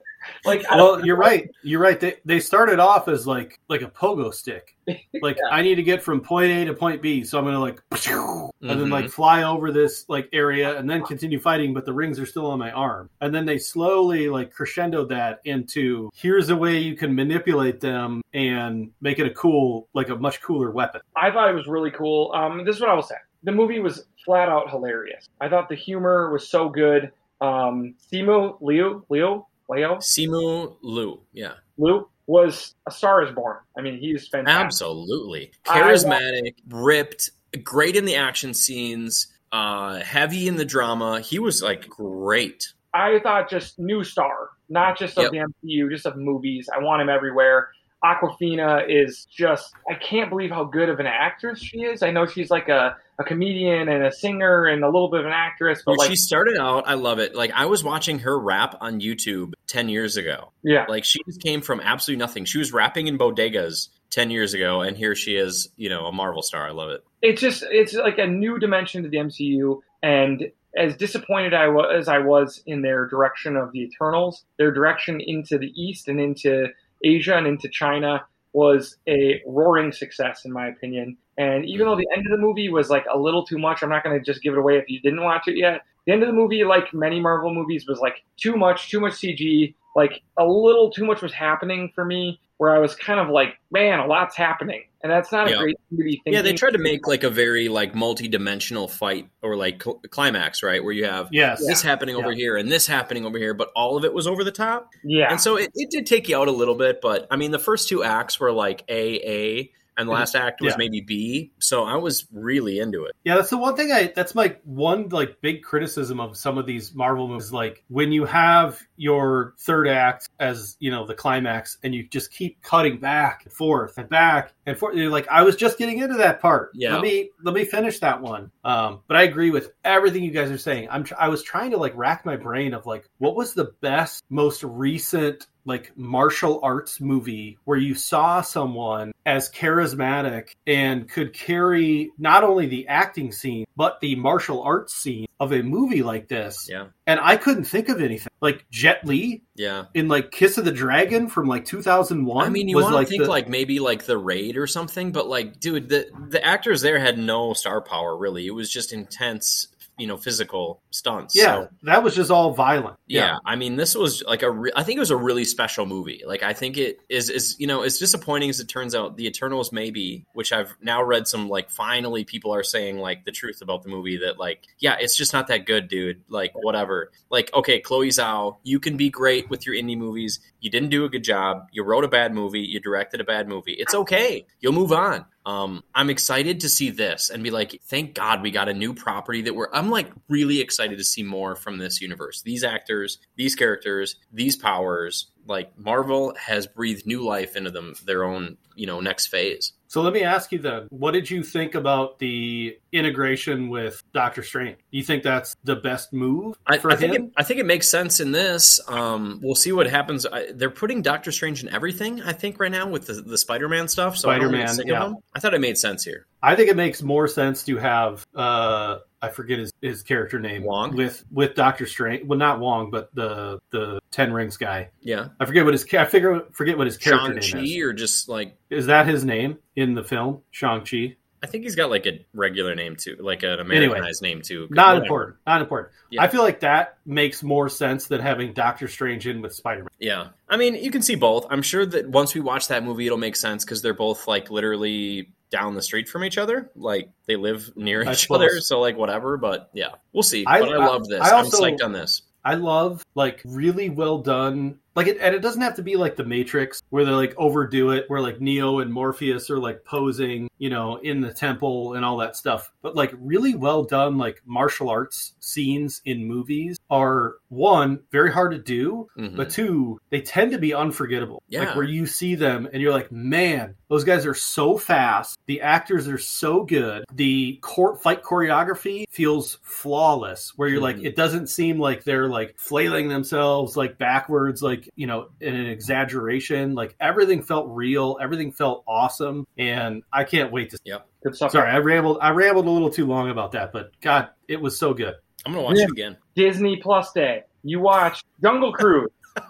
like Well, you're right. You're right. They they started off as like like a pogo stick. *laughs* Like I need to get from point A to point B, so I'm gonna like *laughs* and then like fly over this like area and then continue fighting, but the rings are still on my arm. And then they slowly like crescendoed that into here's a way you can manipulate them and make it a cool like a much cooler weapon. I thought it was really cool. Um, this is what I will say: the movie was flat out hilarious. I thought the humor was so good. Um, Simu Liu Liu Leo Simu Liu, yeah, Liu was a star is born. I mean, he's fantastic. absolutely charismatic, ripped, great in the action scenes, uh, heavy in the drama. He was like great. I thought just new star, not just of Yep. the MCU, just of movies. I want him everywhere. Awkwafina is just, I can't believe how good of an actress she is. I know she's like a, a comedian and a singer and a little bit of an actress, but like, she started out, I love it. Like I was watching her rap on YouTube ten years ago. yeah, Like she just came from absolutely nothing. She was rapping in bodegas ten years ago, and here she is, you know, a Marvel star. I love it. it's just, it's like a new dimension to the MCU. And as disappointed I was as I was in their direction of the Eternals, their direction into the East and into Asia and into China was a roaring success in my opinion. And even though the end of the movie was like a little too much, I'm not going to just give it away if you didn't watch it yet. The end of the movie, like many Marvel movies, was like too much, too much CG. Like a little too much was happening for me, where I was kind of like, man, a lot's happening, and that's not Yeah. a great thing to be thinking. Yeah, they tried to make like a very like multi-dimensional fight or like cl- climax, right? Where you have Yes. this happening over here and this happening over here, but all of it was over the top. yeah, And so it, it did take you out a little bit, but I mean, the first two acts were like A, A, and the last act was Yeah. maybe B. So I was really into it. Yeah, that's the one thing I that's my one like big criticism of some of these Marvel movies like when you have your third act as, you know, the climax and you just keep cutting back and forth and back and forth you're like I was just getting into that part. Yeah. Let me let me finish that one. Um but I agree with everything you guys are saying. I'm tr- I was trying to like rack my brain of like what was the best most recent like martial arts movie where you saw someone as charismatic and could carry not only the acting scene but the martial arts scene of a movie like this. Yeah. And I couldn't think of anything. Like Jet Li Yeah. in like Kiss of the Dragon from like 2001 I mean, you want to like think the- like maybe like the raid or something, but like, dude, the the actors there had no star power really. It was just intense you know physical stunts. Yeah, So, that was just all violent. yeah, I mean, this was like a. Re- I think it was a really special movie. Like, I think it is is you know as disappointing as it turns out, The Eternals maybe, which I've now read some like finally people are saying like the truth about the movie that like yeah, it's just not that good, dude. Like whatever. Like okay, Chloe Zhao, you can be great with your indie movies. You didn't do a good job. You wrote a bad movie. You directed a bad movie. It's okay. You'll move on. Um, I'm excited to see this and be like, thank God we got a new property that we're. I'm like really excited to see more from this universe. These actors, these characters, these powers. Like Marvel has breathed new life into them, their own, you know, next phase. So let me ask you then, what did you think about the integration with Doctor Strange? Do you think that's the best move I, for I think him? it, I think it makes sense in this. Um, we'll see what happens. I, they're putting Doctor Strange in everything. I think right now with the, the Spider-Man stuff. So Spider-Man, yeah. I thought it made sense here. I think it makes more sense to have uh I forget his, his character name Wong? with with Doctor Strange. Well, not Wong, but the the Ten Rings guy. Yeah, I forget what his I figure forget what his character Shang name is. Or just like Is that his name in the film Shang Chi? I think he's got like a regular name too, like an Americanized name too. Not Whatever. important. Not important. Yeah. I feel like that makes more sense than having Doctor Strange in with Spider Man. Yeah, I mean, you can see both. I'm sure that once we watch that movie, it'll make sense because they're both like literally down the street from each other. Like they live near I each suppose. other, so like whatever. But yeah, we'll see. I- but I I- love this. I I'm psyched on this. I love like really well done. Like it, and it doesn't have to be like the Matrix where they like overdo it, where like Neo and Morpheus are like posing, you know, in the temple and all that stuff. But like really well done, like martial arts scenes in movies are one very hard to do, Mhm. but two they tend to be unforgettable. Yeah. Like where you see them and you're like, man, those guys are so fast. The actors are so good. The court fight choreography feels flawless. Where you're like, Mhm. it doesn't seem like they're like flailing themselves like backwards, like you know, in an exaggeration. Like everything felt real. Everything felt awesome, and I can't wait to. Good stuff. Sorry, I rambled. I rambled a little too long about that, but God, it was so good. I'm gonna watch Yeah. it again. Disney Plus Day. You watch Jungle Cruise. Yeah. *laughs*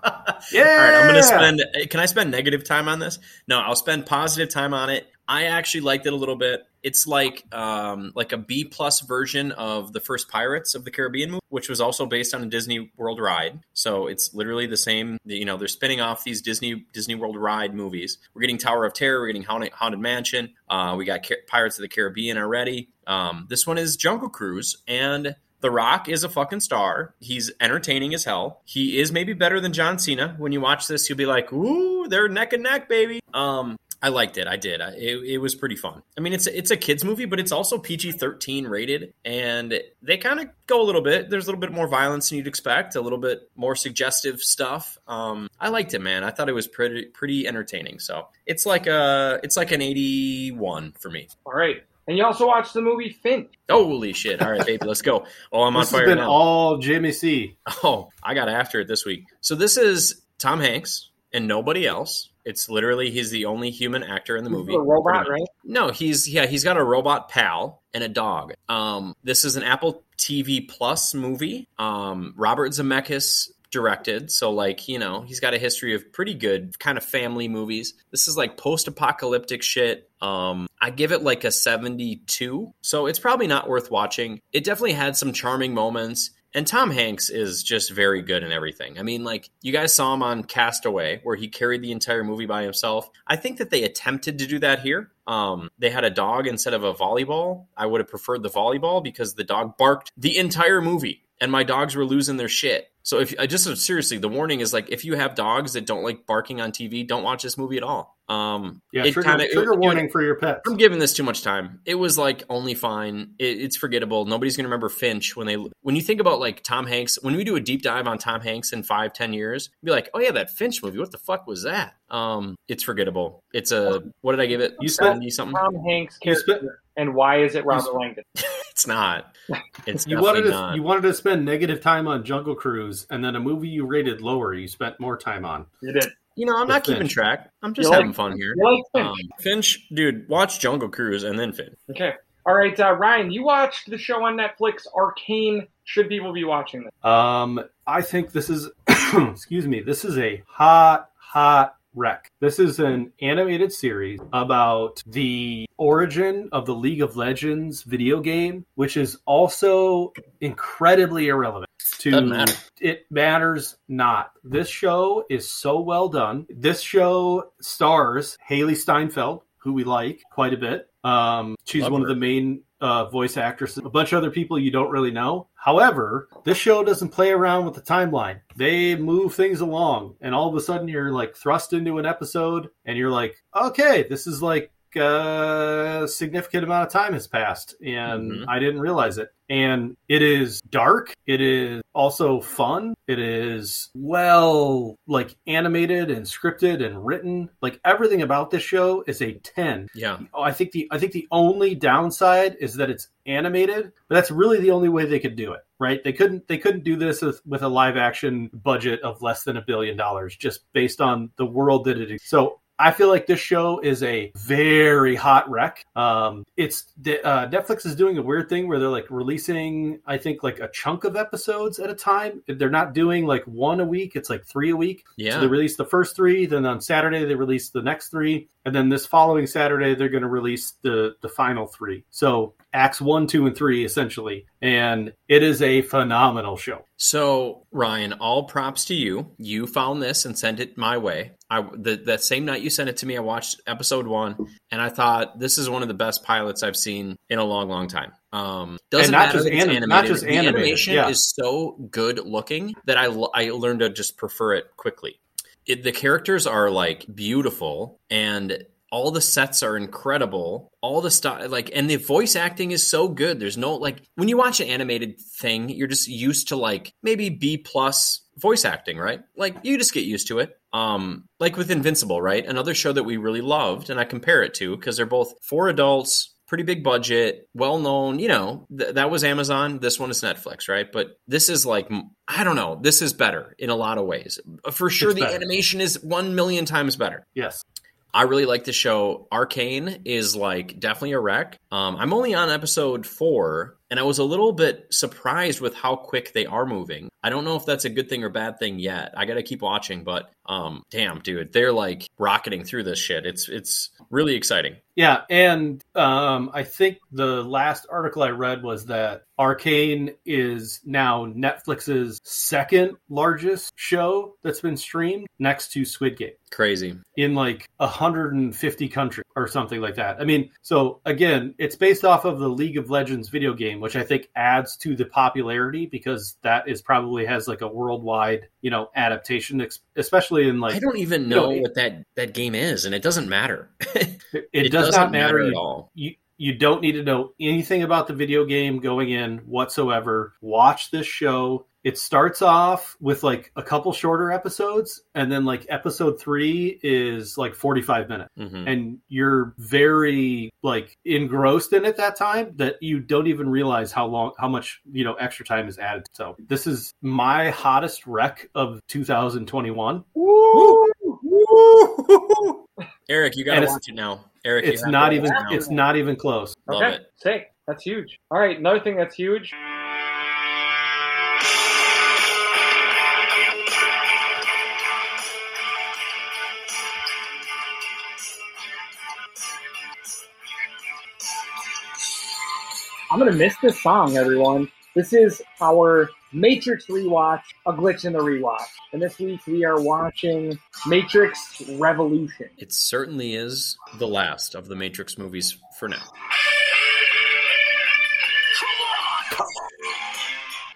All right, I'm going to spend. Can I spend negative time on this? No, I'll spend positive time on it. I actually liked it a little bit. It's like um, like a B plus version of the first Pirates of the Caribbean movie, which was also based on a Disney World ride. So it's literally the same. You know, they're spinning off these Disney Disney World ride movies. We're getting Tower of Terror. We're getting Haunted, Haunted Mansion. Uh, we got Car- Pirates of the Caribbean already. Um, this one is Jungle Cruise, and the Rock is a fucking star. He's entertaining as hell. He is maybe better than John Cena. When you watch this, you'll be like, "Ooh, they're neck and neck, baby." Um, I liked it. I did. I, it, it was pretty fun. I mean, it's it's a kids movie, but it's also PG thirteen rated, and they kind of go a little bit. There's a little bit more violence than you'd expect, a little bit more suggestive stuff. Um, I liked it, man. I thought it was pretty pretty entertaining. So it's like a it's like an eighty one for me. All right. And you also watched the movie Finch. Holy shit! All right, baby, let's go. Oh, I'm This on has fire been now. all Jimmy C. Oh, I got after it this week. So this is Tom Hanks and nobody else. It's literally he's the only human actor in the movie. A robot, right? No, he's yeah, he's got a robot pal and a dog. Um, this is an Apple TV Plus movie. Um, Robert Zemeckis directed, so like you know he's got a history of pretty good kind of family movies. This is like post-apocalyptic shit. Um, I give it like a seventy-two, so it's probably not worth watching. It definitely had some charming moments. And Tom Hanks is just very good in everything. I mean, like, you guys saw him on Castaway, where he carried the entire movie by himself. I think that they attempted to do that here. Um, they had a dog instead of a volleyball. I would have preferred the volleyball because the dog barked the entire movie, and my dogs were losing their shit. So if I just seriously, the warning is like if you have dogs that don't like barking on TV, don't watch this movie at all. Um, Yeah, it trigger, kinda- trigger it- warning for your pets. I'm giving this too much time. It was like only fine. It, it's forgettable. Nobody's gonna remember Finch when they when you think about like Tom Hanks. When we do a deep dive on Tom Hanks in five ten years, be like, oh yeah, that Finch movie. What the fuck was that? Um, it's forgettable. It's a what did I give it? You spent- Seventy something. Tom Hanks character. spent- and why is it Robert Langdon? It's not. *laughs* It's You wanted to not. you wanted to spend negative time on Jungle Cruise, and then a movie you rated lower, you spent more time on. You did. You know, I'm not With keeping track. I'm just You like- having fun here. Like Finch? Um, Finch, dude, watch Jungle Cruise and then Finch. Okay. All right, uh, Ryan, you watched the show on Netflix, Arcane. Should people be watching this? Um, I think this is, *coughs* excuse me, this is a hot, hot rec. This is an animated series about the origin of the League of Legends video game, which is also incredibly irrelevant to matter. it matters not. This show is so well done. This show stars Hailee Steinfeld, who we like quite a bit. Um, she's Love one her. of the main uh, voice actresses. A bunch of other people you don't really know. However, this show doesn't play around with the timeline. They move things along, and all of a sudden you're like thrust into an episode, and you're like, okay, this is like a significant amount of time has passed, and Mhm. I didn't realize it. And it is dark. It is also fun. It is well, like animated and scripted and written. Like everything about this show is a ten. Yeah. I think the I think the only downside is that it's animated, but that's really the only way they could do it, right? They couldn't they couldn't do this with, with a live action budget of less than a billion dollars just based on the world that it is. So I feel like this show is a very hot wreck. Um, it's uh, Netflix is doing a weird thing where they're like releasing, I think, like a chunk of episodes at a time. They're not doing like one a week; it's like three a week. Yeah. So they released the first three, then on Saturday they released the next three, and then this following Saturday they're going to release the the final three. So acts one, two, and three essentially, and it is a phenomenal show. So Ryan, all props to you. You found this and sent it my way. I the, that same night you sent it to me, I watched episode one, and I thought this is one of the best pilots I've seen in a long, long time. Um, doesn't And not matter just anim- animated. not just the animated, animation yeah. is so good looking that I, I learned to just prefer it quickly. It, the characters are like beautiful and all the sets are incredible. All the stuff like and the voice acting is so good. There's no like when you watch an animated thing you're just used to like maybe b plus voice acting right? Like you just get used to it. Um like with invincible right? Another show that we really loved and i compare it to because they're both for adults pretty big budget well known you know th- that was amazon this one is netflix right? But this is like i don't know this is better in a lot of ways. For sure It's the better. animation is 1 million times better. Yes. I really like the show. Arcane is like definitely a wreck. Um, I'm only on episode four, and I was a little bit surprised with how quick they are moving. I don't know if that's a good thing or bad thing yet. I got to keep watching, but um, damn, dude, they're like rocketing through this shit. It's it's really exciting. Yeah, and um, I think the last article I read was that Arcane is now Netflix's second largest show that's been streamed next to Squid Game Crazy. in like 150 countries or something like that. I mean, so again, it's based off of the League of Legends video game, which I think adds to the popularity because that is probably has like a worldwide, you know, adaptation, especially in like I don't even you know know, what that that game is, and it doesn't matter. *laughs* it, It does doesn't matter, matter at all. You you don't need to know anything about the video game going in whatsoever. Watch this show. It starts off with like a couple shorter episodes, and then like episode three is like forty five minutes. Mhm. and you're very like engrossed in it that time that you don't even realize how long how much you know extra time is added so this is my hottest wreck of 2021 Woo! Eric, you got And to it's- watch it now. Eric, it's not even watch now. it's not even close Love okay, it. sick. That's huge. All right, another thing that's huge. I'm gonna miss this song, everyone. This is our Matrix rewatch, a glitch in the rewatch, and this week we are watching Matrix Revolution. It certainly is the last of the Matrix movies for now.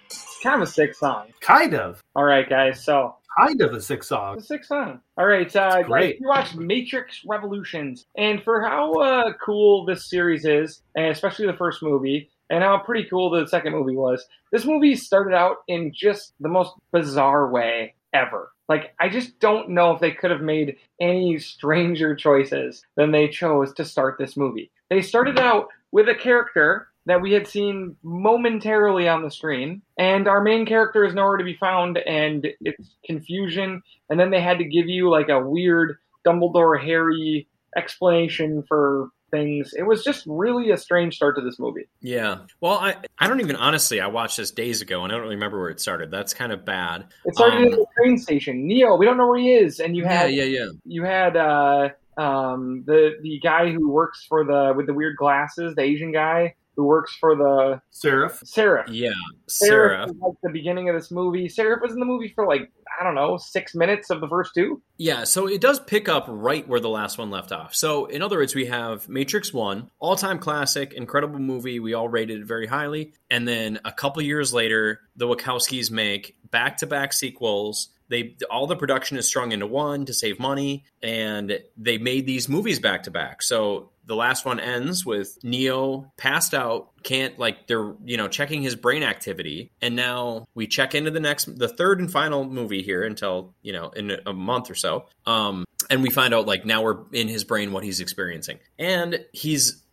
It's kind of a sick song. kind of All right, guys. So kind of a sick song It's a sick song. All right, uh, great. you watched Matrix Revolutions, and for how uh, cool this series is, and especially the first movie, and how pretty cool the second movie was, this movie started out in just the most bizarre way ever. Like, I just don't know if they could have made any stranger choices than they chose to start this movie. They started out with a character that we had seen momentarily on the screen, and our main character is nowhere to be found, and it's confusion. And then they had to give you like a weird Dumbledore Harry explanation for things. It was just really a strange start to this movie. Yeah. Well, I I don't even honestly. I watched this days ago, and I don't remember where it started. That's kind of bad. It started um, at the train station. Neo, we don't know where he is, and you had yeah, yeah, yeah. You had uh, um, the the guy who works for the with the weird glasses, the Asian guy who works for the Seraph. Seraph. Yeah, Seraph. Seraph like the beginning of this movie. Seraph was in the movie for like I don't know six minutes of the first two. Yeah, so it does pick up right where the last one left off. So in other words, we have Matrix One, all time classic, incredible movie. We all rated it very highly, and then a couple years later, the Wachowskis make back to back sequels they all the production is strung into one to save money and they made these movies back to back so the last one ends with Neo passed out, can't like they're you know checking his brain activity, and now we check into the next, the third and final movie here until you know in a month or so, um, and we find out like now we're in his brain what he's experiencing, and he's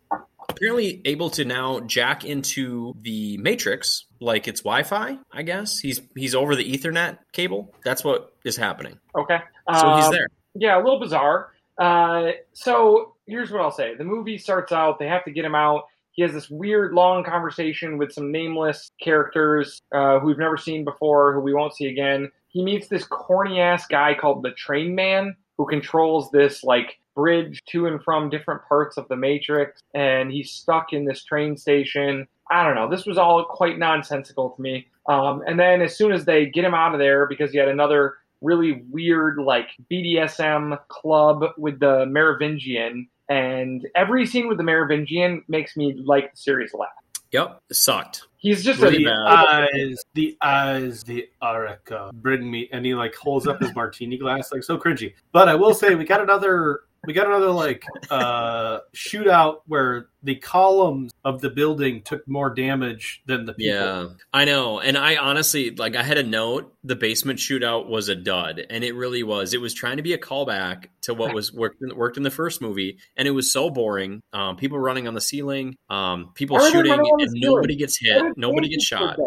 apparently able to now jack into the matrix like it's wi-fi i guess. He's he's over the ethernet cable. That's what is happening. Okay. So um, he's there. yeah a little bizarre. Uh, so here's what I'll say: the movie starts out. They have to get him out. He has this weird long conversation with some nameless characters uh, who we've never seen before, who we won't see again. He meets this corny ass guy called the Train Man, who controls this like bridge to and from different parts of the Matrix, and he's stuck in this train station. I don't know. This was all quite nonsensical to me. Um, and then as soon as they get him out of there, because he had another really weird like BDSM club with the Merovingian, and every scene with the Merovingian makes me like the series laugh. Yep, it sucked. He's just the a, eyes, the eyes, the areca bring me, and he like holds up his *laughs* martini glass, like so cringy. But I will say, we got another we got another like uh shootout where the columns of the building took more damage than the people. Yeah, I know. And I honestly like I had a note the basement shootout was a dud and it really was. It was trying to be a callback to what was worked in, worked in the first movie and it was so boring. Um, people running on the ceiling, um, people shooting and nobody gets hit, nobody gets shot.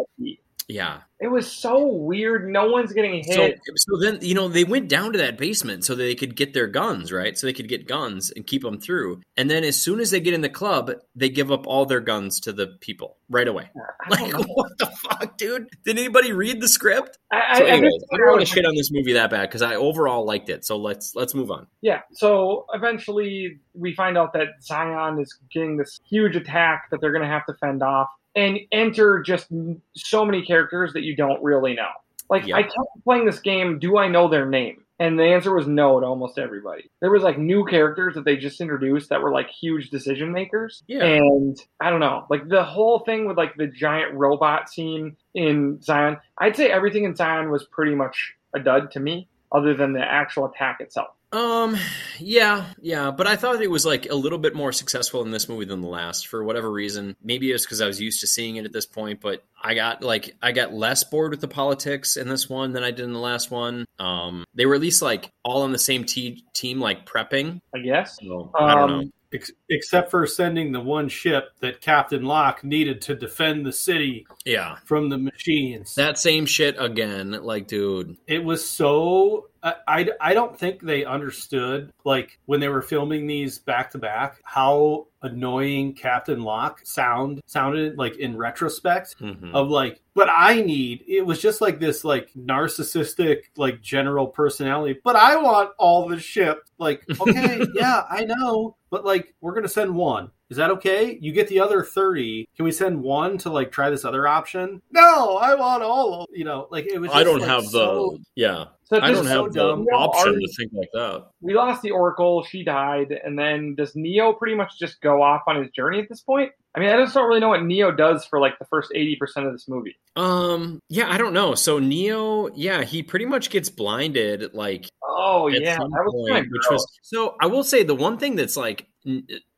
Yeah. It was so weird. No one's getting hit. So, so then, you know, they went down to that basement so they could get their guns, right? So they could get guns and keep them through. And then as soon as they get in the club, they give up all their guns to the people right away. Like, *laughs* know. what the fuck, dude? Did anybody read the script? I, so anyways, I, I, I don't want to shit on this movie that bad because I overall liked it. So let's let's move on. Yeah. So eventually we find out that Zion is getting this huge attack that they're going to have to fend off and enter just so many characters that you don't really know. Like yep. I kept playing this game, do I know their name? And the answer was no to almost everybody. There was like new characters that they just introduced that were like huge decision makers. Yeah. And I don't know, like the whole thing with like the giant robot scene in Zion, I'd say everything in Zion was pretty much a dud to me, other than the actual attack itself. Um, yeah, yeah, but I thought it was like a little bit more successful in this movie than the last for whatever reason. Maybe it's because I was used to seeing it at this point, but I got like I got less bored with the politics in this one than I did in the last one. Um, they were at least like all on the same te- team, like prepping. I guess. So, um, I don't know. Ex- except for sending the one ship that Captain Locke needed to defend the city yeah. from the machines. That same shit again. Like, dude. It was so. I, I, don't think they understood, like, when they were filming these back to back, how annoying Captain Locke sound sounded like in retrospect mm-hmm. of like but I need it was just like this like narcissistic like general personality but I want all the ship like *laughs* okay yeah I know but like we're gonna send one is that okay? You get the other 30. Can we send one to like try this other option? No, I want all of you know, like it was I don't like, have so, the yeah. So I don't have so the option to think like that. We lost the Oracle, she died, and then does Neo pretty much just go off on his journey at this point? I mean, I just don't really know what Neo does for like the first 80% of this movie. Um, yeah, I don't know. So Neo, yeah, he pretty much gets blinded like Oh yeah, that was point, which was So I will say the one thing that's like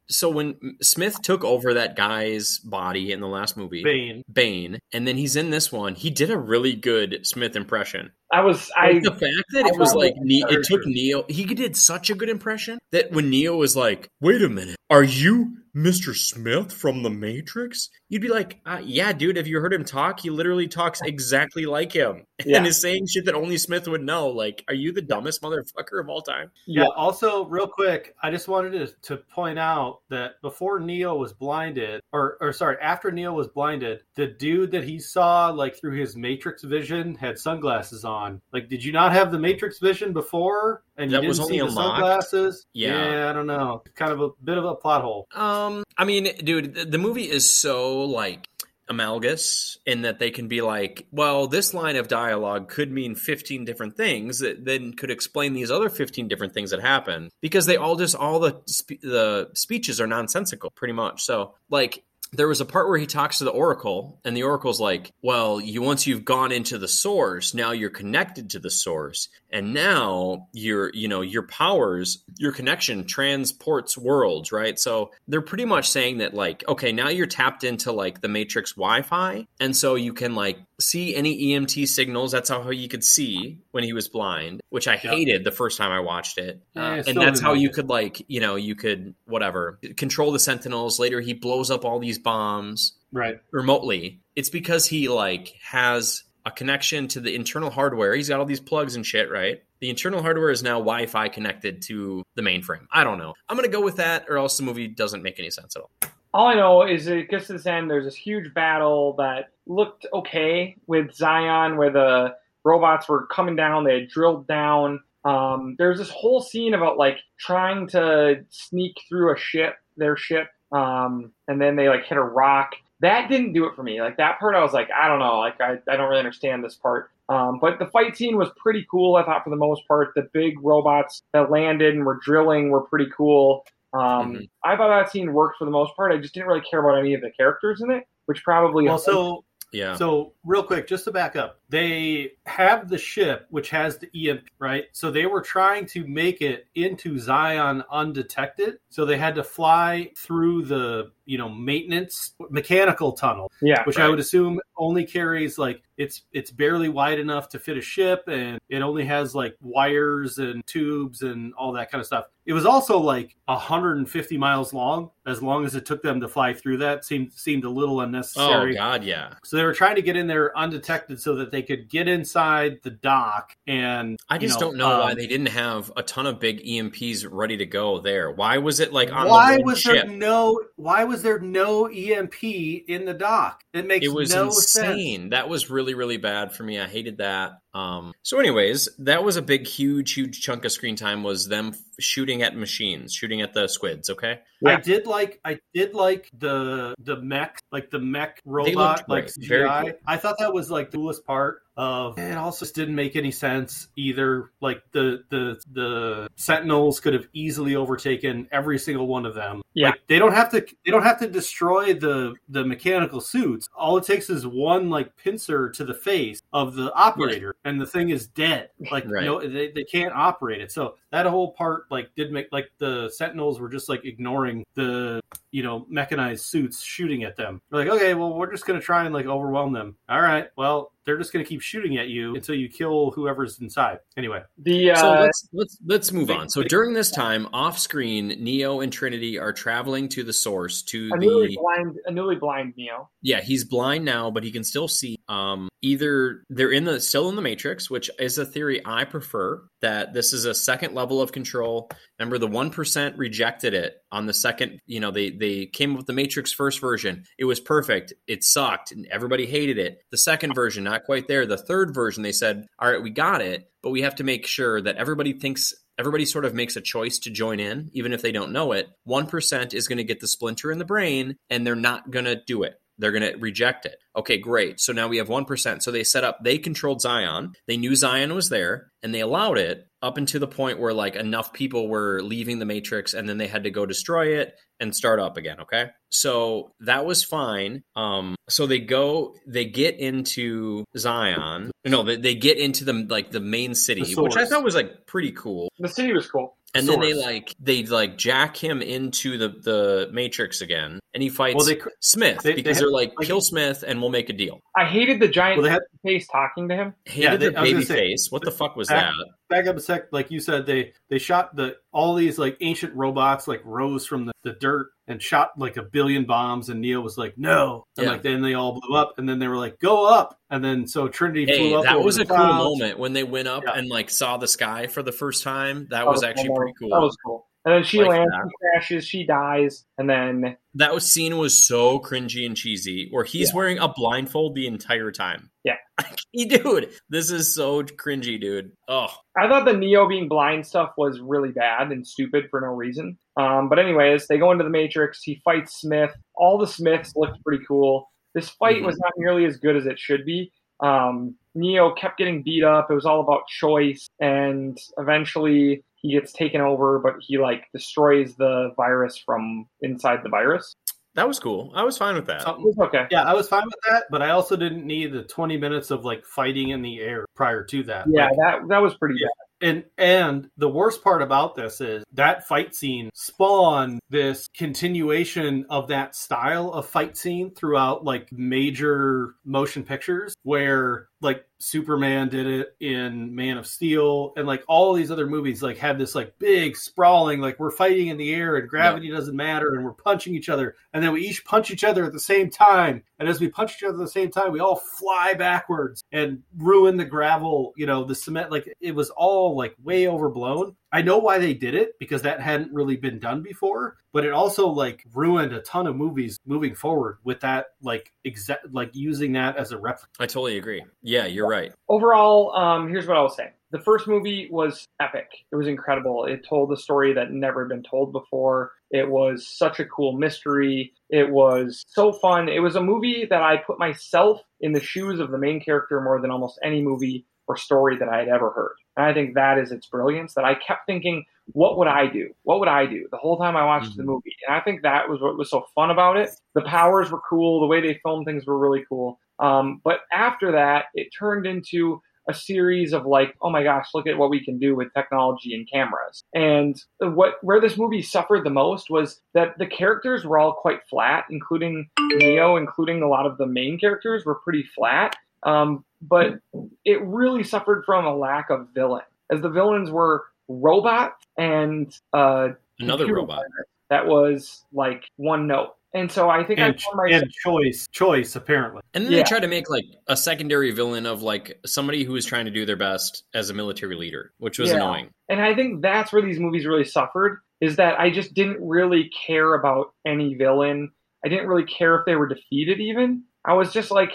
so when Smith took over that guy's body in the last movie, Bane, Bane, and then he's in this one, he did a really good Smith impression. I was I the fact that it was like ne- it took Neo. He did such a good impression that when Neo was like, "Wait a minute, are you Mr. Smith from The Matrix?" You'd be like, uh, "Yeah, dude. Have you heard him talk? He literally talks exactly like him, *laughs* Yeah. and is saying shit that only Smith would know. Like, are you the dumbest motherfucker of all time?" Yeah. Also, real quick, I just wanted to, to point out that before Neo was blinded, or or sorry, after Neo was blinded, the dude that he saw like through his Matrix vision had sunglasses on. Like, did you not have the Matrix vision before? And you didn't was see only the unlocked? sunglasses? Yeah. I don't know. Kind of a bit of a plot hole. Um, I mean, dude, the, the movie is so like amalgous in that they can be like, well, this line of dialogue could mean 15 different things that then could explain these other 15 different things that happen because they all just all the spe- the speeches are nonsensical pretty much. So, like there was a part where he talks to the oracle and the oracle's like well you once you've gone into the source now you're connected to the source and now your you know your powers your connection transports worlds right? So they're pretty much saying that like okay now you're tapped into like the matrix wi-fi and so you can like see any emt signals. That's how you could see when he was blind which i hated the first time i watched it. Yeah, Uh, and that's how you annoying. could like you know you could whatever control the sentinels. Later he blows up all these bombs Right. remotely. It's because he like has a connection to the internal hardware. He's got all these plugs and shit right? The internal hardware is now wi-fi connected to the mainframe. I don't know. I'm gonna go with that or else the movie doesn't make any sense at all all I know is it gets to this end. There's this huge battle that looked okay with Zion, where the robots were coming down. They had drilled down. Um, there's this whole scene about like trying to sneak through a ship, their ship, um, and then they like hit a rock. That didn't do it for me. Like that part, I was like, I don't know. Like I, I don't really understand this part. Um, but the fight scene was pretty cool. I thought for the most part, the big robots that landed and were drilling were pretty cool. Um, Mhm. I thought that scene worked for the most part. I just didn't really care about any of the characters in it, which probably also. yeah So, real quick, just to back up, they have the ship which has the EMP, right? So, they were trying to make it into Zion undetected. So, they had to fly through the, you know, maintenance mechanical tunnel, yeah, which I would assume only carries like it's it's barely wide enough to fit a ship and it only has like wires and tubes and all that kind of stuff. It was also like 150 miles long. As long as it took them to fly through that seemed seemed a little unnecessary. oh god yeah So they were trying to get in there undetected so that they could get inside the dock and I you just don't know why um, they didn't have a ton of big EMPs ready to go there. Why was it like on why the one was ship? there no why was there no EMP in the dock? It makes it was no insane. sense. That was really, really bad for me. I hated that. Um, so, anyways, that was a big, huge, huge chunk of screen time. Was them f- shooting at machines, shooting at the squids. Okay, I did like I did like the the mech like the mech robot like great. Very CGI. cool. I thought that was like the coolest part of it also just didn't make any sense either. Like the the the sentinels could have easily overtaken every single one of them. Yeah. Like they don't have to they don't have to destroy the the mechanical suits. All it takes is one like pincer to the face of the operator and the thing is dead. *laughs* Like Right. no they, they can't operate it. So that whole part like did make like the sentinels were just like ignoring the you know mechanized suits shooting at them. They're like, okay, well we're just gonna try and like overwhelm them. All right, well they're just gonna keep shooting at you until you kill whoever's inside. Anyway, the uh, so let's let's let's move on. So during this time, off screen, Neo and Trinity are traveling to the source to a newly the blind, a newly blind Neo. yeah he's blind now but he can still see um either they're in the still in the matrix which is a theory i prefer that this is a second level of control. Remember the 1% rejected it on the second you know they they came up with the matrix first version. It was perfect. It sucked and everybody hated it. The second version not quite there. The third version they said all right we got it but we have to make sure that everybody thinks everybody sort of makes a choice to join in even if they don't know it. 1% is going to get the splinter in the brain and they're not going to do it they're going to reject it. Okay, great. So now we have 1%. So they set up, they controlled Zion. They knew Zion was there and they allowed it up until the point where like enough people were leaving the matrix and then they had to go destroy it and start up again. Okay. So that was fine. Um, so they go, they get into Zion. No, they, they get into the like the main city, The which I thought was like pretty cool. The city was cool. And then they like they like jack him into the the Matrix again, and he fights well, they, Smith they, because they are like, like kill Smith and we'll make a deal. I hated the giant well, had, face talking to him. Hated yeah, the baby say, face. What the fuck was back, that? Back up a sec. Like you said, they they shot the all these like ancient robots like rose from the, the dirt and shot like a billion bombs, and Neo was like, "No," and yeah. like then they all blew up, and then they were like, "Go up," and then so Trinity hey, flew up. That was a cool moment when they went up yeah. and like saw the sky for the first time. That, that was, was, actually pretty cool. That was cool. And then she like lands, she crashes, she dies, and then that was scene was so cringy and cheesy. Where he's yeah. wearing a blindfold the entire time. Yeah, *laughs* dude, this is so cringy, dude. Oh, I thought the Neo being blind stuff was really bad and stupid for no reason. Um, but anyways, they go into the Matrix. He fights Smith. All the Smiths looked pretty cool. This fight mm-hmm. was not nearly as good as it should be. Um, Neo kept getting beat up. It was all about choice, and eventually he gets taken over, but he like destroys the virus from inside the virus. That was cool. I was fine with that. okay. Yeah, I was fine with that, but I also didn't need the 20 minutes of like fighting in the air prior to that. Yeah, like, that that was pretty yeah. bad. And and the worst part about this is that fight scene spawned this continuation of that style of fight scene throughout like major motion pictures where like Superman did it in Man of Steel, and like all these other movies, like had this like big sprawling, like we're fighting in the air and gravity yeah. doesn't matter, and we're punching each other, and then we each punch each other at the same time, and as we punch each other at the same time, we all fly backwards and ruin the gravel, you know, the cement. Like it was all like way overblown. I know why they did it because that hadn't really been done before, but it also like ruined a ton of movies moving forward with that like exact like using that as a replica. I totally agree. Yeah, you're right. Overall, um, here's what I'll say. The first movie was epic. It was incredible. It told a story that never had been told before. It was such a cool mystery. It was so fun. It was a movie that I put myself in the shoes of the main character more than almost any movie or story that I had ever heard. And I think that is its brilliance that I kept thinking, what would I do? What would I do the whole time I watched mm-hmm. the movie? And I think that was what was so fun about it. The powers were cool. The way they filmed things were really cool. Um, but after that, it turned into a series of like, oh my gosh, look at what we can do with technology and cameras. And what where this movie suffered the most was that the characters were all quite flat, including Neo, including a lot of the main characters were pretty flat. Um, but it really suffered from a lack of villain, as the villains were robots and uh, another robot that was like one note. And so I think and, I my and choice, choice apparently. And then yeah. they tried to make like a secondary villain of like somebody who was trying to do their best as a military leader, which was yeah. annoying. And I think that's where these movies really suffered is that I just didn't really care about any villain. I didn't really care if they were defeated even. I was just like,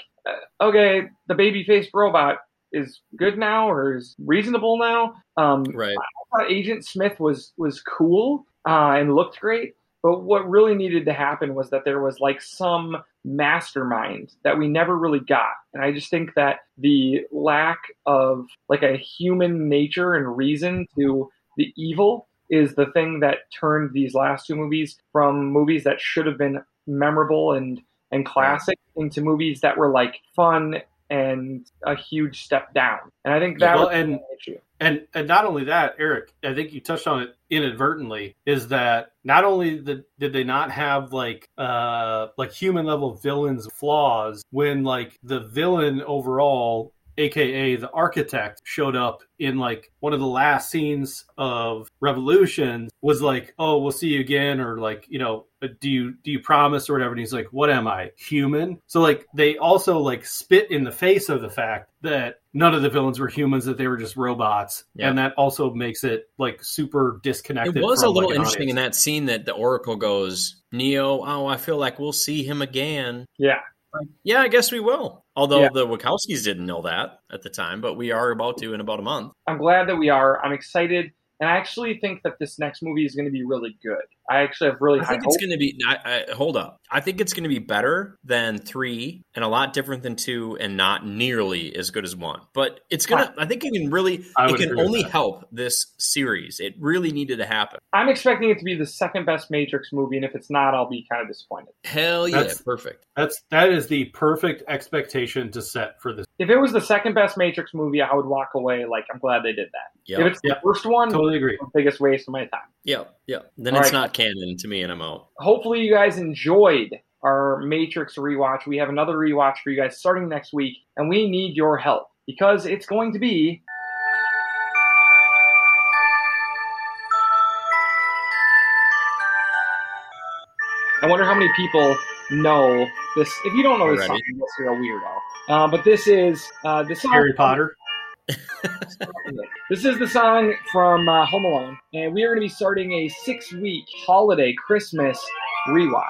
okay, the baby faced robot is good now or is reasonable now. Um, right. I thought Agent Smith was was cool uh, and looked great, but what really needed to happen was that there was like some mastermind that we never really got, and I just think that the lack of like a human nature and reason to the evil is the thing that turned these last two movies from movies that should have been memorable and and classic into movies that were like fun and a huge step down. And I think that well, and, And and not only that, Eric, I think you touched on it inadvertently, is that not only the, did they not have like uh like human level villains flaws when like the villain overall aka the architect showed up in like one of the last scenes of revolution was like oh we'll see you again or like you know uh, do you do you promise or whatever and he's like what am i human? So like they also like spit in the face of the fact that none of the villains were humans that they were just robots yeah. and that also makes it like super disconnected it was a little like, interesting in that scene that the oracle goes neo oh i feel like we'll see him again. Yeah yeah, I guess we will. Although yeah. the Wachowskis didn't know that at the time, but we are about to in about a month. I'm glad that we are. I'm excited. And I actually think that this next movie is going to be really good. I actually have really I high think it's going to be. I, I, hold up. I think it's going to be better than three, and a lot different than two, and not nearly as good as one. But it's gonna. I think it can really. It can only help this series. It really needed to happen. I'm expecting it to be the second best Matrix movie, and if it's not, I'll be kind of disappointed. Hell yeah, That's- perfect. That's that is the perfect expectation to set for this. If it was the second best Matrix movie, I would walk away like I'm glad they did that. Yep. If it's the first one, Totally agree. biggest waste of my time. Yeah, yeah. Then All it's right. not canon to me, and I'm out. Hopefully, you guys enjoyed our Matrix rewatch. We have another rewatch for you guys starting next week, and we need your help because it's going to be. I wonder how many people know this. If you don't know this Already. song, I guess you're a weirdo. Uh, but this is uh, the song Harry Potter. *laughs* this is the song from uh, Home Alone, and we are going to be starting a six-week holiday Christmas rewatch.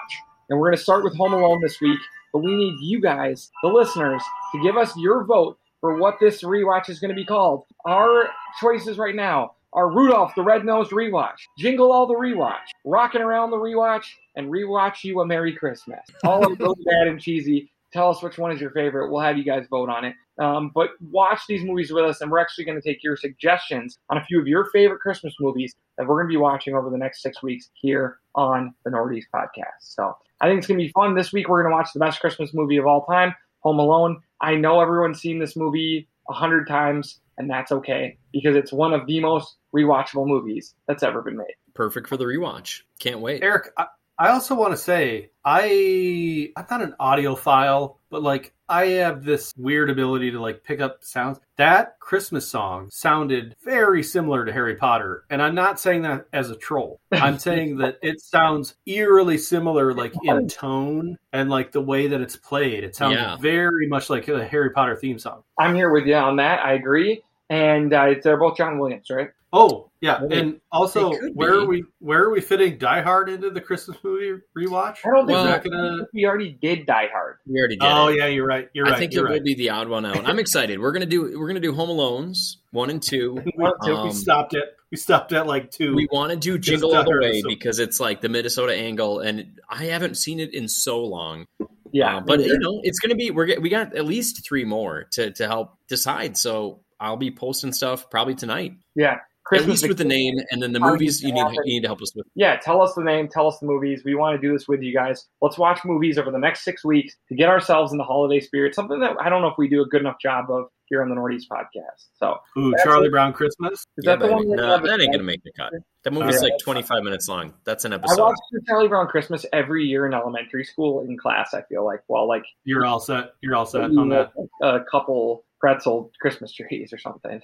And we're going to start with Home Alone this week, but we need you guys, the listeners, to give us your vote for what this rewatch is going to be called. Our choices right now are Rudolph the Red-Nosed Rewatch, Jingle All the Rewatch, Rocking Around the Rewatch, and Rewatch You a Merry Christmas. All of those *laughs* bad and cheesy. Tell us which one is your favorite. We'll have you guys vote on it. Um, but watch these movies with us, and we're actually going to take your suggestions on a few of your favorite Christmas movies that we're going to be watching over the next six weeks here on the Northeast Podcast. So I think it's going to be fun. This week, we're going to watch the best Christmas movie of all time, Home Alone. I know everyone's seen this movie a hundred times, and that's okay because it's one of the most rewatchable movies that's ever been made. Perfect for the rewatch. Can't wait. Eric, I, I also want to say I I'm not an audiophile, but like I have this weird ability to like pick up sounds. That Christmas song sounded very similar to Harry Potter, and I'm not saying that as a troll. I'm *laughs* saying that it sounds eerily similar, like in tone and like the way that it's played. It sounds Yeah. very much like a Harry Potter theme song. I'm here with you on that. I agree. And uh, they're both John Williams, right? Oh yeah, Maybe. and also where be. are we where are we fitting Die Hard into the Christmas movie rewatch? I don't think Well- Is that gonna? we already did Die Hard. We already did. Oh it. yeah, you're right. You're I right. I think it you're will right. be the odd one out. I'm excited. We're gonna do we're gonna do Home Alones one and two. *laughs* we, Um, we stopped at we stopped at like two. We want to do Jingle All the Way so- because it's like the Minnesota angle, and I haven't seen it in so long. Yeah, Uh, but you know, it's gonna be we're we got at least three more to to help decide. So I'll be posting stuff probably tonight, yeah. At Christmas least with the name and then the movies you you need you need to help us with. Yeah, tell us the name, tell us the movies. We want to do this with you guys. Let's watch movies over the next six weeks to get ourselves in the holiday spirit. Something that I don't know if we do a good enough job of here on the Northeast podcast. So Ooh, Charlie it. Brown Christmas. is Yeah, that the baby. one? No, that ain't gonna make the cut. That movie's Alright. like 25 minutes long. That's an episode. I episode. watched Charlie Brown Christmas every year in elementary school in class. I feel like, well, like You're all set. You're all set on that. a couple pretzel Christmas trees or something.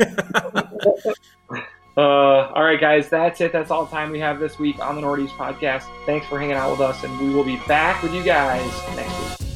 *laughs* Uh, all right, guys, that's it. That's all the time we have this week on the Northeast Podcast. Thanks for hanging out with us, and we will be back with you guys next week.